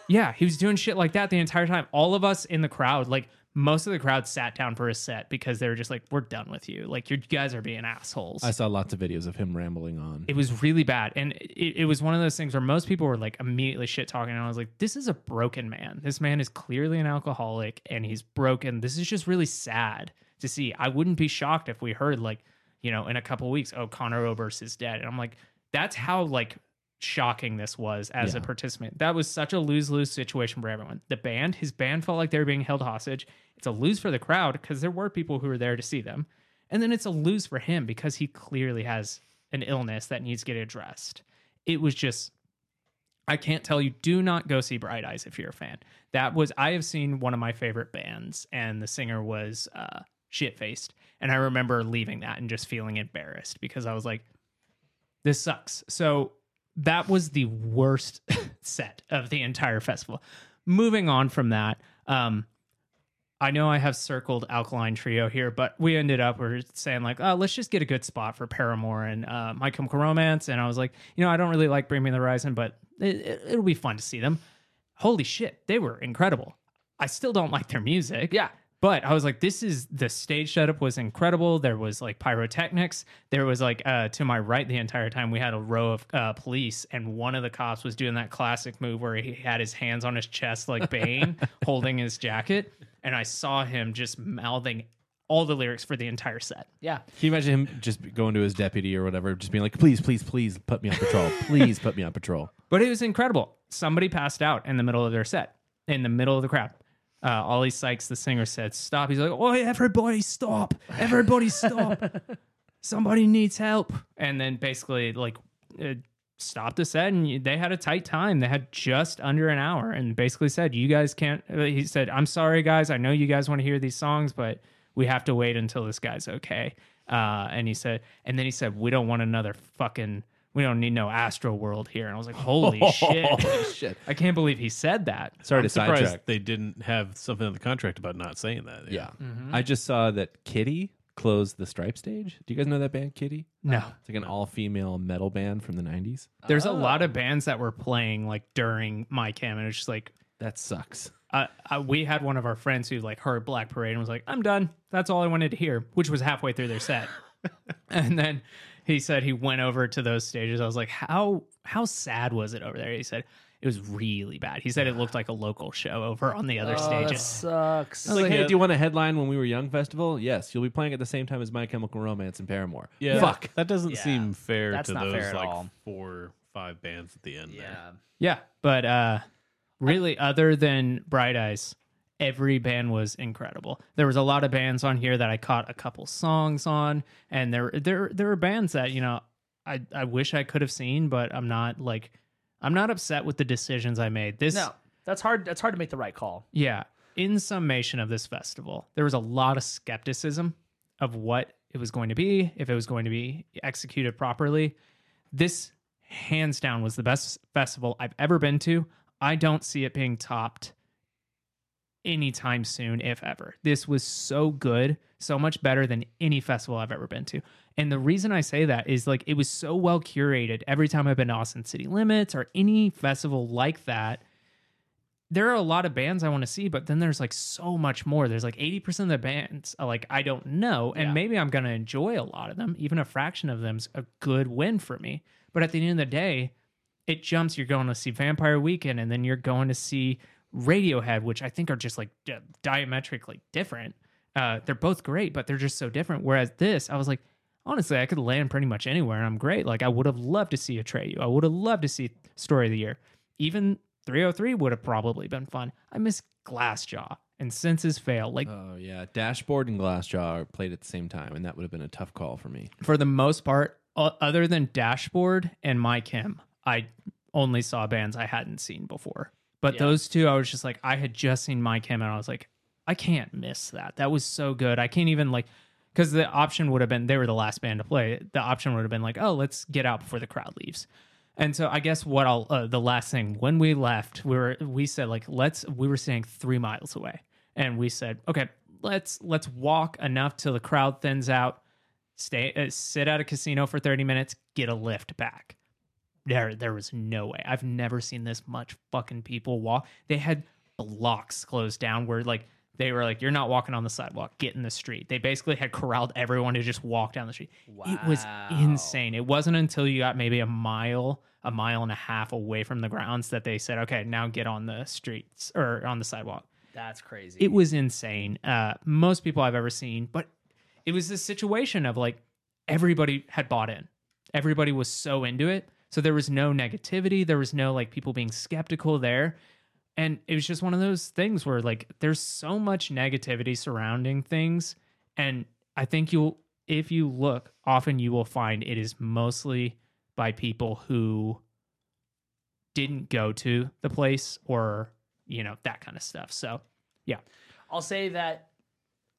yeah," he was doing shit like that the entire time. All of us in the crowd, like most of the crowd, sat down for a set because they were just like, "We're done with you. Like you guys are being assholes." I saw lots of videos of him rambling on. it was really bad. And it, it was one of those things where most people were like immediately shit talking. And i was like this is a broken man. This man is clearly an alcoholic and he's broken. This is just really sad to see. I wouldn't be shocked if we heard like you know in a couple weeks oh conor oberst is dead. And i'm like that's how like shocking this was as a participant. That was such a lose-lose situation for everyone. The band his band felt like they were being held hostage it's a lose for the crowd because there were people who were there to see them and then it's a lose for him because he clearly has an illness that needs to get addressed. It was just, I can't tell you, do not go see Bright Eyes if you're a fan. That was, I have seen one of my favorite bands, and the singer was uh, shit faced. And I remember leaving that and just feeling embarrassed because I was like, this sucks. So that was the worst (laughs) set of the entire festival. Moving on from that, um, I know I have circled Alkaline Trio here, but we ended up we are saying like, oh, let's just get a good spot for Paramore and uh, My Chemical Romance. And I was like, you know, I don't really like Bring Me the Horizon, but it, it, it'll be fun to see them. Holy shit, they were incredible. I still don't like their music. Yeah. But I was like, this is the stage setup was incredible. There was like pyrotechnics. There was like uh, to my right the entire time we had a row of uh, police, and one of the cops was doing that classic move where he had his hands on his chest like Bane, (laughs) holding his jacket, and I saw him just mouthing all the lyrics for the entire set. Yeah. Can you imagine him just going to his deputy or whatever, just being like, please, please, please put me on patrol. Please put me on patrol. But it was incredible. Somebody passed out in the middle of their set, in the middle of the crowd. Uh, Oli Sykes, the singer, said, "Stop!" He's like, "Oh, everybody stop! Everybody stop! (laughs) Somebody needs help!" And then basically, like, uh, stopped the set, and they had a tight time. They had just under an hour, and basically said, "You guys can't." Uh, he said, "I'm sorry, guys. I know you guys want to hear these songs, but we have to wait until this guy's okay." Uh, and he said, and then he said, "We don't want another fucking." We don't need no Astroworld here. And I was like, holy (laughs) shit. Holy shit. I can't believe he said that. Sorry I'm to surprised sidetrack. they didn't have something in the contract about not saying that. Yeah. Mm-hmm. I just saw that Kittie closed the Stripe stage. Do you guys know that band, Kittie? No. It's like an all female metal band from the 90s. There's a lot of bands that were playing like during my Chem, and it's just like That sucks. uh, uh, we had one of our friends who like heard Black Parade and was like, "I'm done. That's all I wanted to hear," which was halfway through their set. (laughs) and then he said he went over to those stages. I was like, "How how sad was it over there?" He said it was really bad. He said it looked like a local show over on the other Oh, that stages. sucks. I was like, hey, yeah. do you want a headline when we were young festival? Yes, you'll be playing at the same time as My Chemical Romance and Paramore. Yeah. Fuck. That doesn't Yeah. seem fair That's to not those fair at like all. four, five bands at the end. there. Yeah. Yeah, but uh really other than Bright Eyes, every band was incredible. There was a lot of bands on here that I caught a couple songs on and there there there were bands that, you know, I I wish I could have seen, but I'm not like I'm not upset with the decisions I made. This No, that's hard. That's hard to make the right call. yeah. In summation of this festival, there was a lot of skepticism of what it was going to be, if it was going to be executed properly. This, hands down, was the best festival I've ever been to. I don't see it being topped anytime soon, if ever. This was so good, so much better than any festival I've ever been to. And the reason I say that is like it was so well curated. Every time I've been to Austin City Limits or any festival like that, there are a lot of bands I want to see, but then there's like so much more. There's like 80% of the bands uh, like I don't know, and Yeah. maybe I'm gonna enjoy a lot of them. Even a fraction of them's a good win for me. But at the end of the day, it jumps. You're going to see Vampire Weekend, and then you're going to see Radiohead, which I think are just like di- diametrically different. Uh, they're both great, but they're just so different. Whereas this, I was like, honestly, I could land pretty much anywhere, and I'm great. Like I would have loved to see Atreyu. I would have loved to see Story of the Year. Even 3OH!3 would have probably been fun. I miss Glassjaw and Senses Fail. Like Oh yeah, Dashboard and Glassjaw are played at the same time, and that would have been a tough call for me. for the most part, o- other than Dashboard and My Chem, I only saw bands I hadn't seen before. But Yeah. those two, I was just like, I had just seen My Chem, and I was like, I can't miss that. That was so good. I can't even like, because the option would have been they were the last band to play. The option would have been like, oh, let's get out before the crowd leaves. And so I guess what I'll uh, the last thing when we left, we were we said like let's we were staying three miles away, and we said okay, let's let's walk enough till the crowd thins out stay uh, sit at a casino for 30 minutes get a lift back there there was no way i've never seen this much fucking people walk they had blocks closed down where like they were like you're not walking on the sidewalk get in the street they basically had corralled everyone to just walk down the street it was insane it wasn't until you got maybe a mile a mile and a half away from the grounds that they said okay now get on the streets or on the sidewalk That's crazy. it was insane. Uh, most people I've ever seen, but it was this situation of like everybody had bought in. Everybody was so into it. So there was no negativity. There was no like people being skeptical there. And it was just one of those things where like there's so much negativity surrounding things. And I think you'll, if you look, often you will find it is mostly by people who didn't go to the place or, you know, that kind of stuff. So, yeah. I'll say that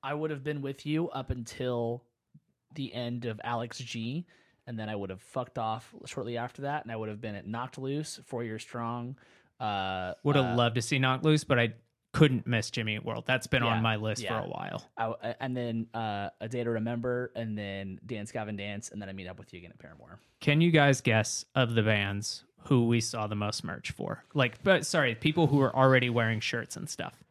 I would have been with you up until the end of Alex G, and then I would have fucked off shortly after that, and I would have been at Knocked Loose, Four Year Strong. Uh, Would have uh, loved to see Knocked Loose, but I couldn't miss Jimmy Eat World. That's been Yeah, on my list yeah. for a while. I, and then uh, A Day to Remember, and then Dance Gavin Dance, and then I meet up with you again at Paramore. Can you guys guess of the bands who we saw the most merch for? Like, but sorry, people who are already wearing shirts and stuff.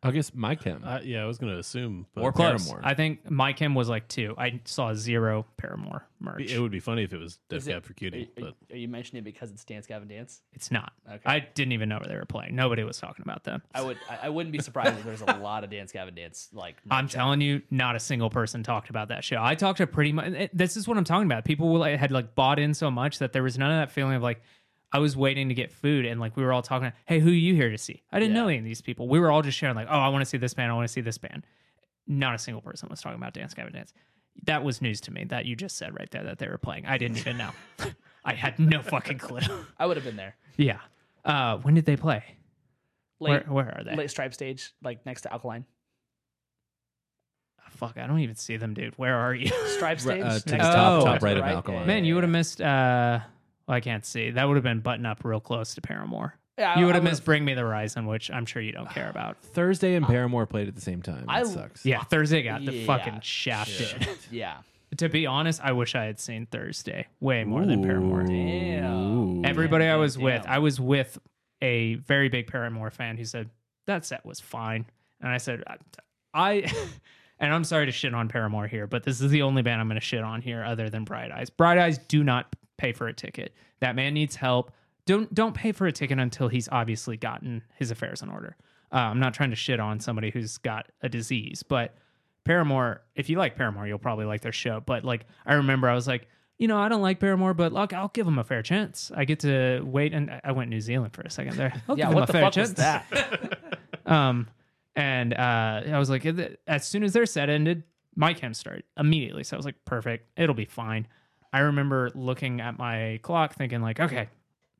I guess My Chem. Uh, yeah, I was going to assume. But Or Close. Paramore. I think My Chem was like two. I saw zero Paramore merch. it would be funny if it was Def Is it- Cab for Cutie. Are, are- But are you mentioning it because it's Dance Gavin Dance? it's not. Okay. I didn't even know where they were playing. Nobody was talking about them. I would. I, I wouldn't be surprised if there's a (laughs) lot of Dance Gavin Dance. Like I'm merch out telling you, not a single person talked about that show. I talked to pretty much. This is what I'm talking about. People will- had like bought in so much that there was none of that feeling of like I was waiting to get food and like we were all talking. Hey, who are you here to see? I didn't know any of these people. We were all just sharing like, oh, I want to see this band. I want to see this band. Not a single person was talking about Dance Gavin Dance. That was news to me that you just said right there that they were playing. I didn't even know. (laughs) I had no fucking clue. I would have been there. yeah. Uh, when did they play? Late, Where, where are they? late stripe stage, like next to Alkaline. Fuck, I don't even see them, dude. Where are you? Stripe stage. uh, next take top- Alkaline. top right of Alkaline. Man, you would have missed. uh well, I can't see. That would have been button up real close to Paramore. Yeah, you would have missed Bring Me the Horizon, which I'm sure you don't care about. (sighs) Thursday and Paramore played at the same time. That I- sucks. Yeah, Thursday got the Yeah. fucking shafted. Yeah. to be honest, I wish I had seen Thursday way more than Paramore. Damn. Everybody I Damn, was with. I was with a very big Paramore fan who said that set was fine, and I said I, I (laughs) and I'm sorry to shit on Paramore here, but this is the only band I'm going to shit on here other than Bright Eyes. Bright Eyes do not pay for a ticket. That man needs help. Don't don't pay for a ticket until he's obviously gotten his affairs in order. Uh, I'm not trying to shit on somebody who's got a disease, but Paramore, if you like Paramore, you'll probably like their show. But like, I remember I was like, you know, I don't like Paramore, but look, I'll give them a fair chance. I get to wait, and I- went New Zealand for a second there. I'll (laughs) Yeah. give What the fuck chance. was that? (laughs) Um, and uh, I was like, as soon as their set ended, my chem started immediately. So I was like, perfect, it'll be fine. I remember looking at my clock, thinking like, okay,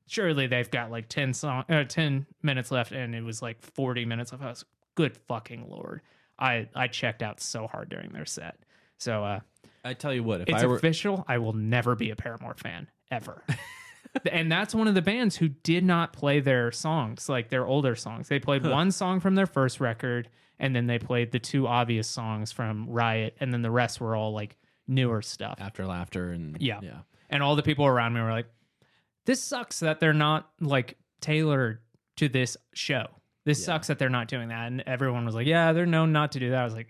surely they've got like ten song, uh, ten minutes left, and it was like forty minutes left. I was, good fucking lord, I I checked out so hard during their set. So uh, I tell you what, if it's I were official. I will never be a Paramore fan ever. (laughs) and that's one of the bands who did not play their songs, like their older songs. They played one song from their first record, and then they played the two obvious songs from Riot, and then the rest were all like newer stuff. after laughter and Yeah. yeah. And all the people around me were like, "This sucks that they're not like tailored to this show. This sucks that they're not doing that." And everyone was like, "Yeah, they're known not to do that." I was like,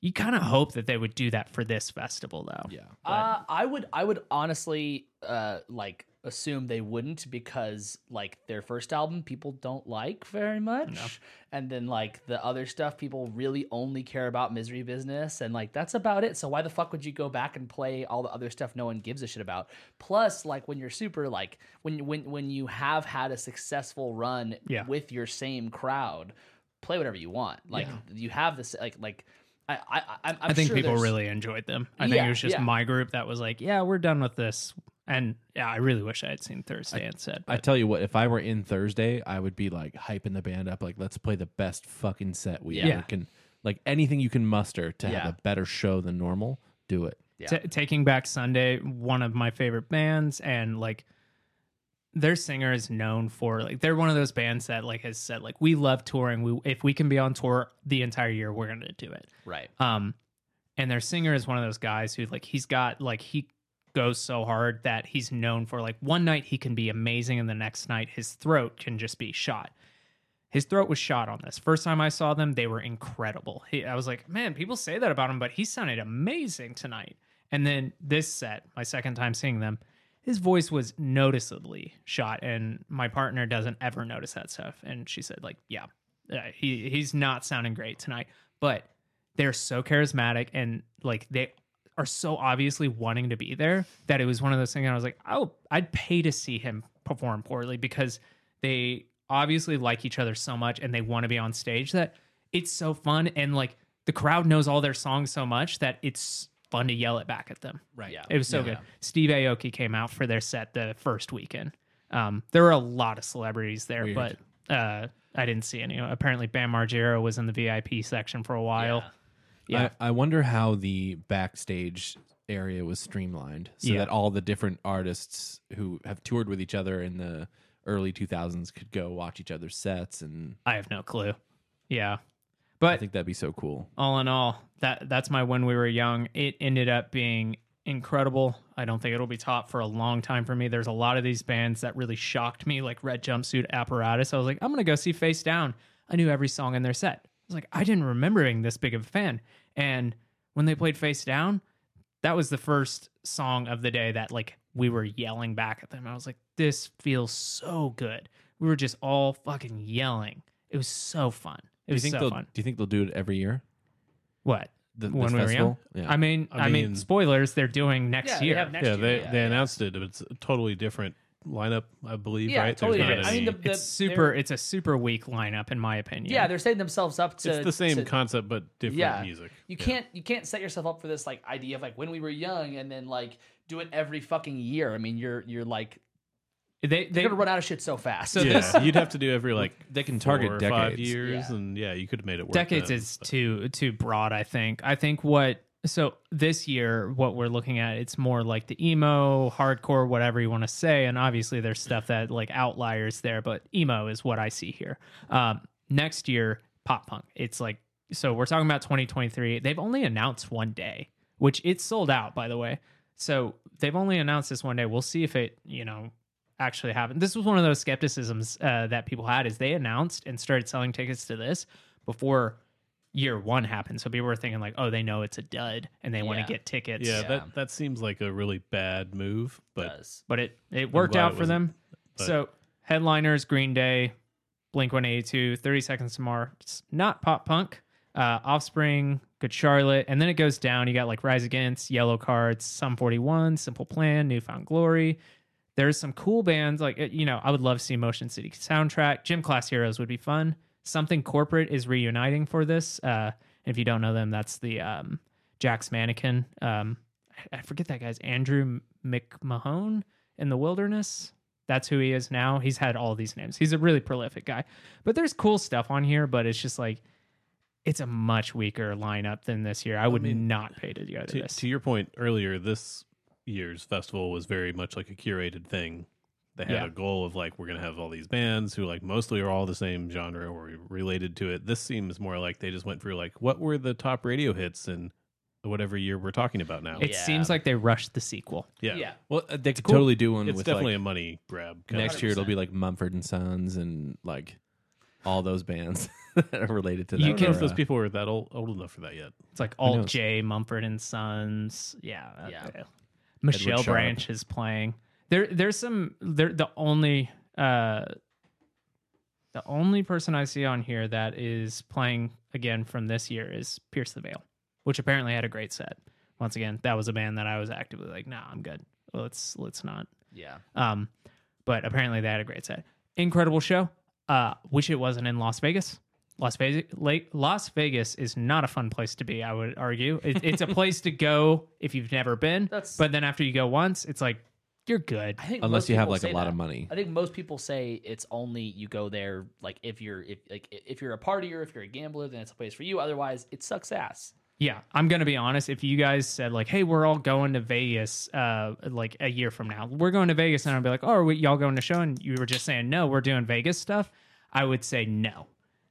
"You kind of hope that they would do that for this festival, though." Yeah. Uh, I would I would honestly uh like assume they wouldn't because like their first album people don't like very much. And then like the other stuff people really only care about misery business. And like that's about it. So why the fuck would you go back and play all the other stuff no one gives a shit about? Plus like when you're super like when when when you have had a successful run Yeah. with your same crowd play whatever you want. Like you have this like like I I I, I'm I think sure people there's- really enjoyed them. I think Yeah, it was just yeah. my group that was like, "Yeah, we're done with this." And yeah, I really wish I had seen Thursday instead. I tell you what, if I were in Thursday, I would be like hyping the band up, like let's play the best fucking set we Yeah. ever can. Like anything you can muster to Yeah. have a better show than normal, do it. Yeah. Ta- Taking Back Sunday, one of my favorite bands, and like their singer is known for like they're one of those bands that like has said like we love touring. We if we can be on tour the entire year, we're gonna do it. right Um, and their singer is one of those guys who like he's got like he goes so hard that he's known for like one night he can be amazing and the next night his throat can just be shot. His throat was shot on this. First time I saw them, they were incredible. He, I was like, man, people say that about him, but he sounded amazing tonight. And then this set, my second time seeing them, his voice was noticeably shot, and my partner doesn't ever notice that stuff. And she said, like, yeah, uh, he he's not sounding great tonight, but they're so charismatic and like they are so obviously wanting to be there that it was one of those things. I was like, oh, I'd pay to see him perform poorly because they obviously like each other so much and they want to be on stage that it's so fun and like the crowd knows all their songs so much that it's fun to yell it back at them. Right. Yeah. It was so good. Steve Aoki came out for their set the first weekend. Um, there were a lot of celebrities there, Weird. but uh, I didn't see any. Apparently, Bam Margera was in the VIP section for a while. Yeah. I, I wonder how the backstage area was streamlined so Yeah. that all the different artists who have toured with each other in the early 2000s could go watch each other's sets and I have no clue. Yeah, I think that'd be so cool. all in all, that that's my when we were young. It ended up being incredible. I don't think it'll be top for a long time for me. There's a lot of these bands that really shocked me, like Red Jumpsuit Apparatus. I was like, I'm gonna go see Face Down. I knew every song in their set. I was like, I didn't remember being this big of a fan. And when they played Face Down, that was the first song of the day that like we were yelling back at them. I was like, this feels so good. We were just all fucking yelling. It was so fun. It Do you was think so they'll fun. do you think they'll do it every year? What? The, when we were young? festival? Yeah. I mean, I, I mean, mean- spoilers. They're doing next Yeah, they year. have next yeah, year, they yeah, they yeah. announced it. but It's a totally different lineup, I believe. Yeah, right? totally There's not different. I mean, any- the- it's super. It's a super weak lineup, in my opinion. Yeah, they're setting themselves up to. it's the same to- concept but different yeah, music. You Yeah. can't you can't set yourself up for this like idea of like when we were young and then like do it every fucking year. I mean, you're you're like they they're gonna run out of shit so fast. So Yeah, you'd have to do every like (laughs) they can four target or decades. five years, Yeah. and yeah, you could have made it work. decades then, is but- too too broad. I think. I think what so this year what we're looking at it's more like the emo hardcore whatever you want to say and obviously there's stuff that like outliers there but emo is what i see here um next year pop punk it's like so we're talking about 2023 they've only announced one day which it's sold out by the way so they've only announced this one day we'll see if it you know actually happened this was one of those skepticisms uh, that people had is they announced and started selling tickets to this before year one happened so people were thinking like oh they know it's a dud and they want to get tickets yeah, Yeah. that that seems like a really bad move, but does. but it it worked out it for them. but- So headliners: Green Day, Blink One Eighty Two, Thirty Seconds to Mars, not pop punk, uh, Offspring, Good Charlotte, and then it goes down. You got like Rise Against, Yellow Cards, Sum Forty One, Simple Plan, New Found Glory. There's some cool bands like uh, you know I would love to see Motion City Soundtrack. Gym Class Heroes would be fun. Something Corporate is reuniting for this. Uh, if you don't know them, that's the um, Jack's Mannequin. Um, I forget that guy's Andrew McMahon in the Wilderness. That's who he is now. He's had all these names. He's a really prolific guy. But there's cool stuff on here, but it's just like it's a much weaker lineup than this year. I would mean, not pay to go to, to, this. to your point earlier, this year's festival was very much like a curated thing. They had Yeah. a goal of like we're gonna have all these bands who like mostly are all the same genre or related to it. This seems more like they just went through like what were the top radio hits in whatever year we're talking about now. it Yeah. seems like they rushed the sequel. yeah, Yeah. Well, uh, they could cool. totally do one it's with definitely like, a money grab. kinda next thing. year. It'll be like Mumford and Sons and like all those bands (laughs) that are related to that. I don't if those people are that old, old enough for that yet. It's like knows? Alt J, Mumford and Sons. Yeah. Yeah. okay. Michelle Branch is playing. There there's some there the only uh the only person I see on here that is playing again from this year is Pierce the Veil, which apparently had a great set. Once again, that was a band that I was actively like, nah, I'm good. Let's let's not. Yeah. Um, but apparently they had a great set. Incredible show. Uh, wish it wasn't in Las Vegas. Las Vegas, Las Vegas is not a fun place to be. I would argue it, it's a (laughs) place to go if you've never been. That's- but then after you go once, it's like you're good. I think Unless most you have people like a say lot that. of money. I think most people say it's only you go there like if you're if like if you're a partier, if you're a gambler, then it's a place for you. Otherwise, it sucks ass. Yeah, I'm gonna be honest. If you guys said like, "Hey, we're all going to Vegas," uh, like a year from now, we're going to Vegas, and I'd be like, "Oh, are we, y'all going to show?" And you were just saying, "No, we're doing Vegas stuff." I would say no.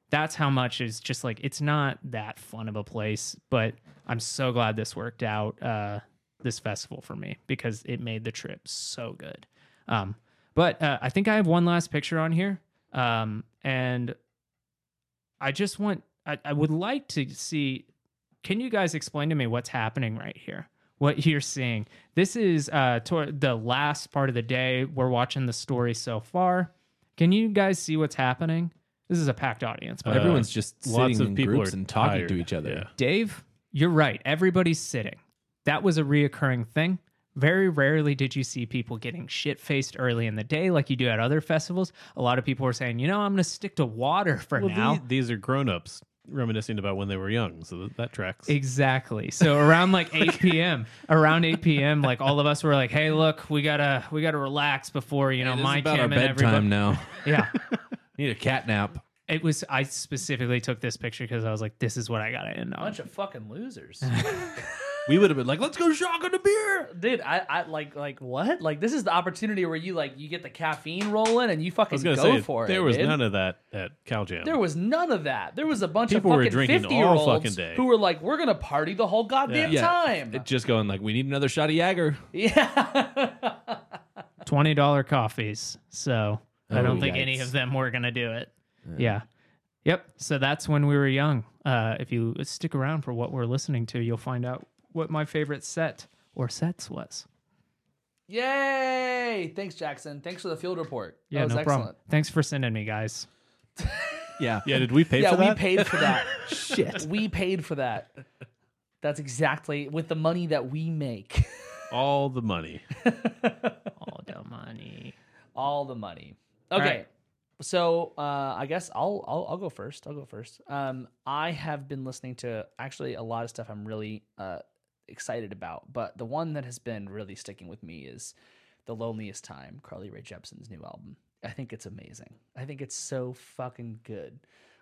That's how much is just like it's not that fun of a place. But I'm so glad this worked out. Uh, this festival for me because it made the trip so good. Um, but uh, I think I have one last picture on here, um, and I just want I, I would like to see can you guys explain to me what's happening right here what you're seeing this is uh toward the last part of the day we're watching the story so far can you guys see what's happening this is a packed audience but uh, Everyone's just lots sitting of in people groups are and talking to each other. Yeah. dave you're right everybody's sitting that was a reoccurring thing very rarely did you see people getting shit faced early in the day like you do at other festivals a lot of people were saying you know i'm gonna stick to water for Well, now the- these are grown ups reminiscing about when they were young, so that, that tracks. Exactly. So around like 8 (laughs) p.m., around 8 p.m., like all of us were like, "Hey, look, we gotta we gotta relax before you know It is my about cam our and everybody." bedtime now. Yeah, (laughs) Need a cat nap. it was. I specifically took this picture because I was like, "This is what I gotta end on." A bunch of fucking losers, (laughs) We would have been like, let's go shotgun a beer. dude. I, I like like what? Like this is the opportunity where you like you get the caffeine rolling and you I fucking was gonna go say for there it. was dude. none of that at Cal Jam. There was none of that. There was a bunch People of were fucking drinking fifty year all olds fucking day. who were like, "We're gonna party the whole goddamn Yeah. time." It just going like, we need another shot of Jagger. (laughs) Yeah. Twenty dollar coffees. So I Oh, don't think any of them were gonna do it. Yeah. Yep. So that's when we were young. Uh, if you stick around for what we're listening to, you'll find out what my favorite set or sets was. Yay! Thanks, Jackson. Thanks for the field report. Yeah, that was no excellent. problem. Thanks for sending me, guys. (laughs) Yeah. yeah, did we pay Yeah, for that? Yeah, we paid for that. (laughs) Shit. we paid for that. That's exactly with the money that we make. all the money. (laughs) All the money. All the money. Okay. right. So uh, I guess I'll, I'll I'll go first. I'll go first. Um, I have been listening to actually a lot of stuff I'm really uh, excited about, but the one that has been really sticking with me is "The Loneliest Time," Carly Rae Jepsen's new album. I think it's amazing. I think it's so fucking good.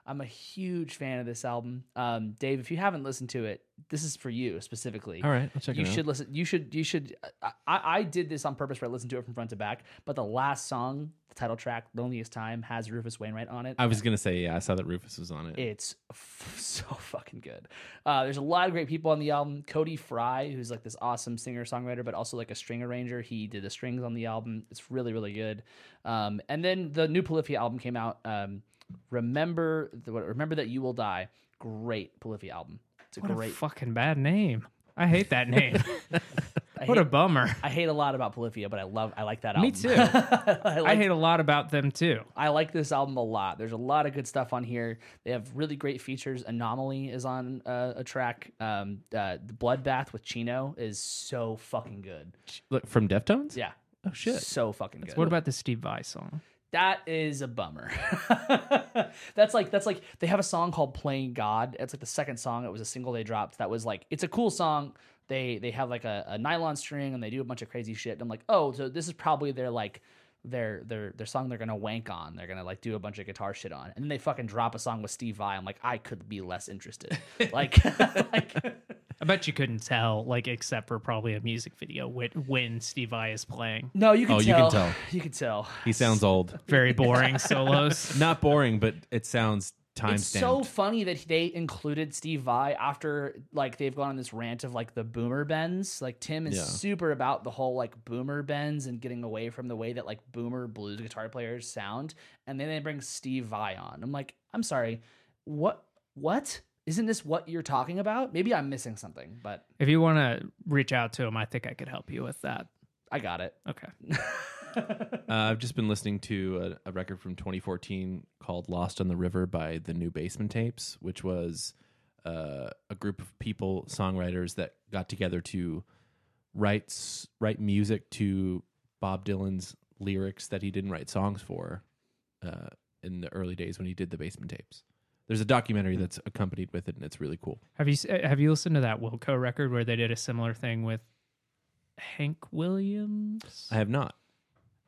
I'm a huge fan of this album. Um, Dave, if you haven't listened to it, this is for you specifically. All right, I'll check you it out. should listen. You should. You should. I, I I did this on purpose where I listened to it from front to back. But the last song, the title track, "Loneliest Time," has Rufus Wainwright on it. I was gonna say, yeah, I saw that Rufus was on it. It's f- so fucking good. Uh, there's a lot of great people on the album. Cody Fry, who's like this awesome singer songwriter, but also like a string arranger. He did the strings on the album. It's really really good. Um, and then the new Polyphia album came out. Um, remember, the, remember that you will die. Great Polyphia album. It's a What great. a fucking bad name. I hate that name. (laughs) I (laughs) what a hate- bummer. I hate a lot about Polyphia, but I love. I like that album. Me too. (laughs) I, I hate a lot about them too. I like this album a lot. There's a lot of good stuff on here. They have really great features. Anomalie is on uh, a track. Um, uh, the Bloodbath with Chino is so fucking good. Look, from Deftones. Yeah. Oh shit. So fucking good. What about the Steve Vai song? That is a bummer. (laughs) that's like that's like they have a song called "Playing God." It's like the second song. It was a single they dropped. That was like it's a cool song. They they have like a, a nylon string and they do a bunch of crazy shit. And I'm like, oh, so this is probably their like their their their song they're gonna wank on. They're gonna like do a bunch of guitar shit on. And then they fucking drop a song with Steve Vai. I'm like, I could be less interested. (laughs) like, (laughs) like I bet you couldn't tell, like, except for probably a music video when, when Steve Vai is playing. no, you can Oh, tell. you can tell. (laughs) You can tell. He sounds old. Very boring solos. Not boring, but it sounds time it's so funny that they included Steve Vai after like they've gone on this rant of like the boomer bends. Like Tim is Yeah. super about the whole like boomer bends and getting away from the way that like boomer blues guitar players sound. And then they bring Steve Vai on. I'm like, I'm sorry, what? What? Isn't this what you're talking about? Maybe I'm missing something, but If you want to reach out to him, I think I could help you with that. I got it. Okay. (laughs) (laughs) Uh, I've just been listening to a, a record from 2014 called "Lost on the River" by the New Basement Tapes, which was uh, a group of people, songwriters that got together to write write music to Bob Dylan's lyrics that he didn't write songs for uh, in the early days when he did the Basement Tapes. There's a documentary that's accompanied with it, and it's really cool. Have you uh, have you listened to that Wilco record where they did a similar thing with Hank Williams? I have not.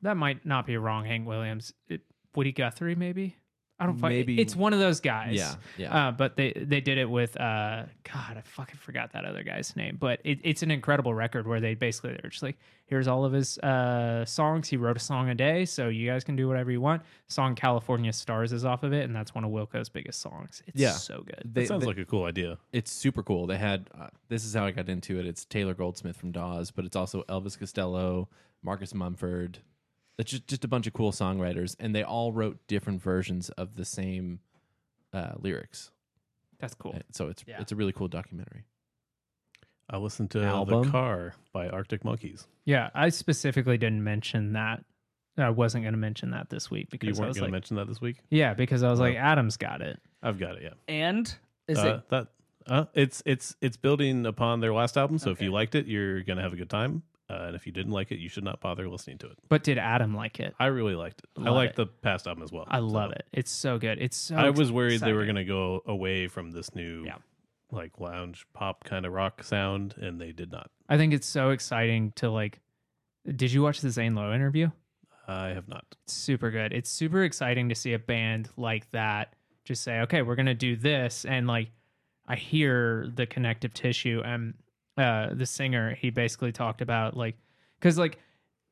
That might not be wrong. Hank Williams, it, Woody Guthrie, maybe. I don't. Maybe Maybe- it's one of those guys. Yeah, yeah. Uh, but they they did it with uh God, I fucking forgot that other guy's name. But it, it's an incredible record where they basically they're just like, here's all of his uh songs. He wrote a song a day, so you guys can do whatever you want. Song California Stars is off of it, and that's one of Wilco's biggest songs. It's Yeah. so good. They- That sounds they- like a cool idea. it's super cool. They had uh, this is how I got into it. It's Taylor Goldsmith from Dawes, but it's also Elvis Costello, Marcus Mumford. It's just just a bunch of cool songwriters, and they all wrote different versions of the same uh, lyrics. That's cool. Uh, So it's Yeah. it's a really cool documentary. I listened to Album? The Car by Arctic Monkeys. Yeah, I specifically didn't mention that. I wasn't going to mention that this week You because I weren't was going like, to mention that this week? yeah, because I was Oh. like, Adam's got it. I've got it, yeah. And is uh, it that uh, it's it's it's building upon their last album. So if you liked it, you're gonna have a good time. Uh, and if you didn't like it, you should not bother listening to it. But did Adam like it? I really liked it. I Love liked it. the past album as well. I love it. It's so good. It's so. I was worried they were gonna go away from this new Yeah. like lounge pop kind of rock sound, and they did not. I think it's so exciting to like. Did you watch the Zane Lowe interview? I have not. It's super good. It's super exciting to see a band like that just say, "Okay, we're gonna do this," and like, I hear the connective tissue. And uh, the singer, he basically talked about like, because like,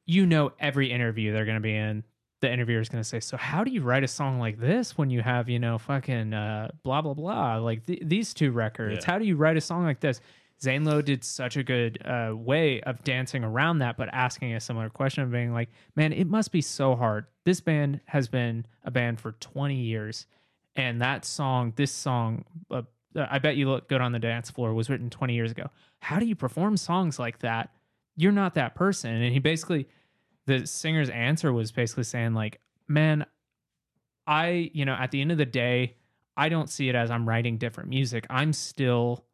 you know, every interview they're gonna be in, the interviewer is gonna say, "So how do you write a song like this when you have you know fucking uh, blah blah blah like th- these two records? Yeah. How do you write a song like this?" Zane Lowe did such a good uh, way of dancing around that, but asking a similar question of being like, man, it must be so hard. This band has been a band for 20 years. And that song, this song, uh, I bet you look good on the dance floor, was written 20 years ago. How do you perform songs like that? You're not that person. And he basically, the singer's answer was basically saying, like, man, I, you know, at the end of the day, I don't see it as I'm writing different music. I'm still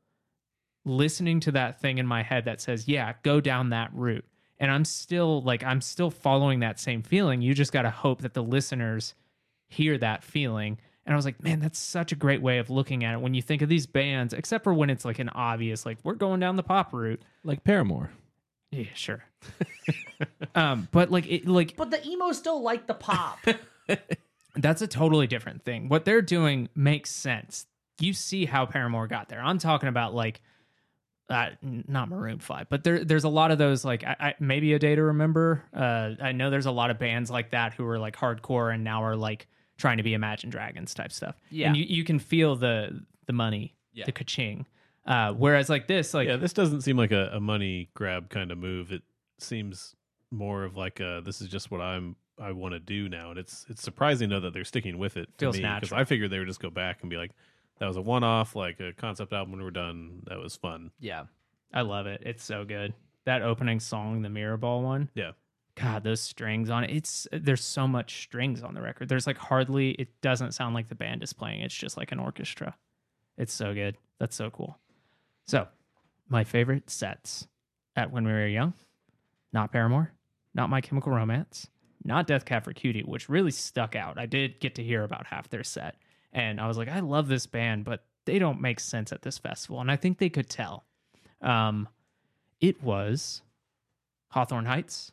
listening to that thing in my head that says, yeah, go down that route. And I'm still like, I'm still following that same feeling. You just got to hope that the listeners hear that feeling. And I was like, man, that's such a great way of looking at it when you think of these bands, except for when it's like an obvious, like, we're going down the pop route. Like Paramore. Yeah, sure. (laughs) um, but like, it, like, but the emo still like the pop. (laughs) that's a totally different thing. What they're doing makes sense. You see how Paramore got there. I'm talking about like uh, not Maroon Five, but there there's a lot of those like I, I, maybe a day to remember. Uh, I know there's a lot of bands like that who are like hardcore and now are like trying to be Imagine Dragons type stuff. Yeah. and you, you can feel the the money, Yeah. the ka-ching. Uh, whereas like this, like yeah, this doesn't seem like a, a money grab kind of move. It seems more of like a this is just what I'm I want to do now, and it's it's surprising though that they're sticking with it. to Feels me, natural. I figured they would just go back and be like, that was a one off, like a concept album when we're done. That was fun. yeah. I love it. It's so good. That opening song, the Mirror Ball one. Yeah. God, those strings on it. It's there's so much strings on the record. There's like hardly it doesn't sound like the band is playing. It's just like an orchestra. It's so good. That's so cool. So, my favorite sets at when we were young, not Paramore, not My Chemical Romance, not Death Cab for Cutie, which really stuck out. I did get to hear about half their set, and I was like, I love this band, but they don't make sense at this festival, and I think they could tell. Um, it was Hawthorne Heights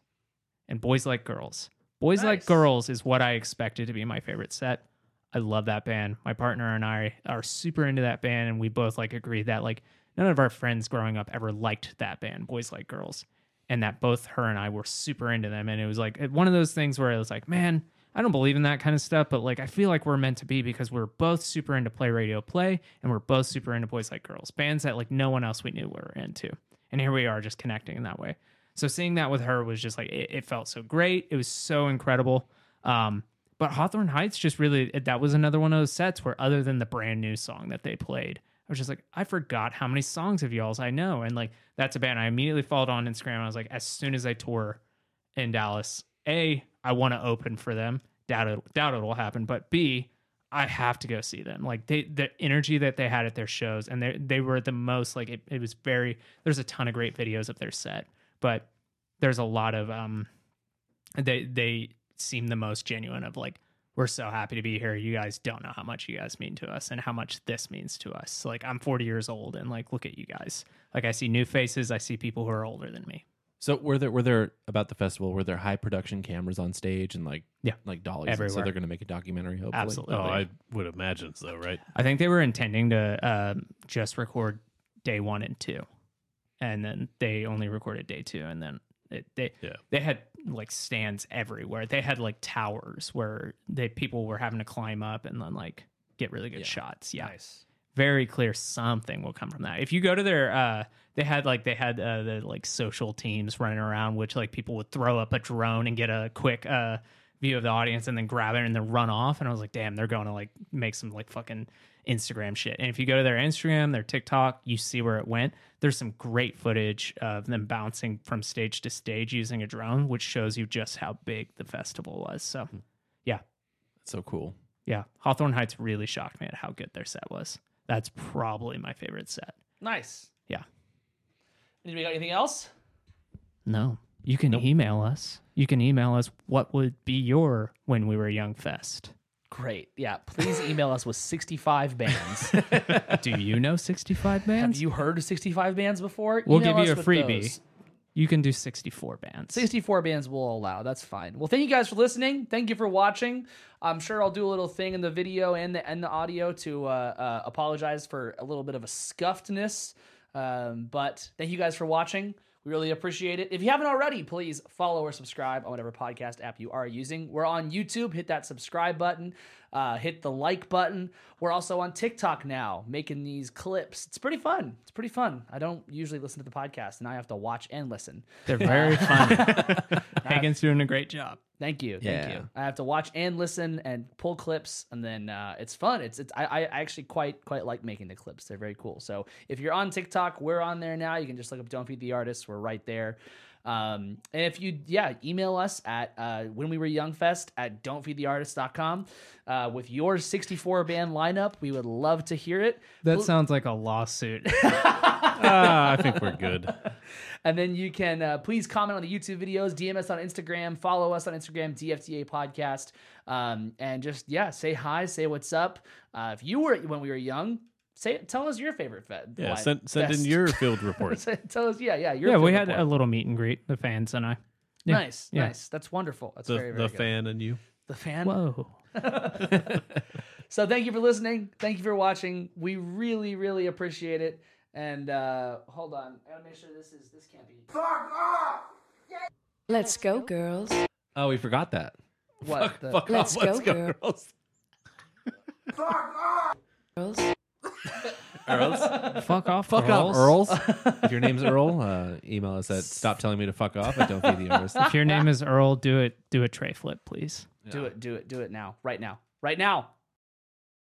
and Boys Like Girls. Boys Like Girls is what I expected to be my favorite set. I love that band. My partner and I are super into that band, and we both like agree that like none of our friends growing up ever liked that band, Boys Like Girls, and that both her and I were super into them. And it was like one of those things where it was like, man, I don't believe in that kind of stuff, but like I feel like we're meant to be because we're both super into Play Radio Play, and we're both super into Boys Like Girls, bands that like no one else we knew were into. And here we are just connecting in that way. So seeing that with her was just like it, it felt so great. It was so incredible. Um, but Hawthorne Heights just really that was another one of those sets where other than the brand new song that they played, I was just like, I forgot how many songs of y'all's I know. And like that's a band I immediately followed on Instagram. I was like, as soon as I tour in Dallas, A, I want to open for them. Doubt it doubt it will happen. But B, I have to go see them. Like they the energy that they had at their shows and they they were the most like it, it was very there's a ton of great videos of their set, but there's a lot of um they they seem the most genuine of like we're so happy to be here. You guys don't know how much you guys mean to us and how much this means to us. Like I'm 40 years old and like look at you guys. Like I see new faces, I see people who are older than me. So were there were there about the festival? Were there high production cameras on stage and like Yeah. like dollies? and So they're going to make a documentary. Hopefully, Absolutely. Oh, I would imagine so, right? I think they were intending to um, just record day one and two, and then they only recorded day two, and then it, they Yeah. they had like stands everywhere. They had like towers where they people were having to climb up and then like get really good Yeah. shots. Yeah, Nice. very clear something will come from that. If you go to their uh they had like they had uh, the like social teams running around which like people would throw up a drone and get a quick uh view of the audience and then grab it and then run off and I was like damn they're going to like make some like fucking Instagram shit. And if you go to their Instagram, their TikTok, you see where it went. There's some great footage of them bouncing from stage to stage using a drone which shows you just how big the festival was. So, hmm. yeah. That's so cool. Yeah, Hawthorne Heights really shocked me at how good their set was. That's probably my favorite set. Nice. Yeah. Anybody got anything else? No, you can email us. You can email us what would be your when we were young fest. Great. Yeah. Please email us with 65 bands. (laughs) Do you know 65 bands? Have you heard of 65 bands before? we'll Email give you a freebie. those. You can do 64 bands. 64 bands will allow. That's fine. Well, thank you guys for listening. Thank you for watching. I'm sure I'll do a little thing in the video and the and the audio to uh, uh, apologize for a little bit of a scuffedness. Um, but thank you guys for watching. We really appreciate it. If you haven't already, please follow or subscribe on whatever podcast app you are using. We're on YouTube. Hit that subscribe button. Uh, hit the like button. We're also on TikTok now, making these clips. It's pretty fun. It's pretty fun. I don't usually listen to the podcast, and I have to watch and listen. They're very (laughs) fun. Hagen's doing a great job. Thank you. Thank you. I have to watch and listen and pull clips, and then uh, it's fun. It's it's I, I actually quite quite like making the clips. They're very cool. So if you're on TikTok, we're on there now. You can just look up "Don't Feed the Artist." We're right there. Um, and if you yeah email us at uh, when we were young fest at don'tfeedtheartist.com uh, with your 64 band lineup we would love to hear it That sounds like a lawsuit. (laughs) Ah, I think we're good. (laughs) And then you can uh, please comment on the YouTube videos, DM us on Instagram, follow us on Instagram, DFTA Podcast, um, and just yeah, say hi, say what's up. Uh, if you were when we were young, say tell us your favorite fed. Yeah, line- send send in your (laughs) field report. tell us yeah yeah your yeah, we field had a little meet and greet, the fans and I. Yeah. nice yeah. nice that's wonderful that's The very very the good. fan and you. the fan Whoa. (laughs) (laughs) so thank you for listening thank you for watching we really really appreciate it and uh hold on I gotta make sure this is this can't be Fuck off! Let's go, girls. Oh, we forgot that. what the, Fuck Let's off. Let's go, go, girl. girls. Fuck off! Girls. Earls. Fuck off, Fuck girls. off, Earls. if your name's Earl, uh, email us at stop telling me to fuck off at don't feed the artist. If your name is Earl, do it. Do a tray flip, please. do it do it do it now right now right now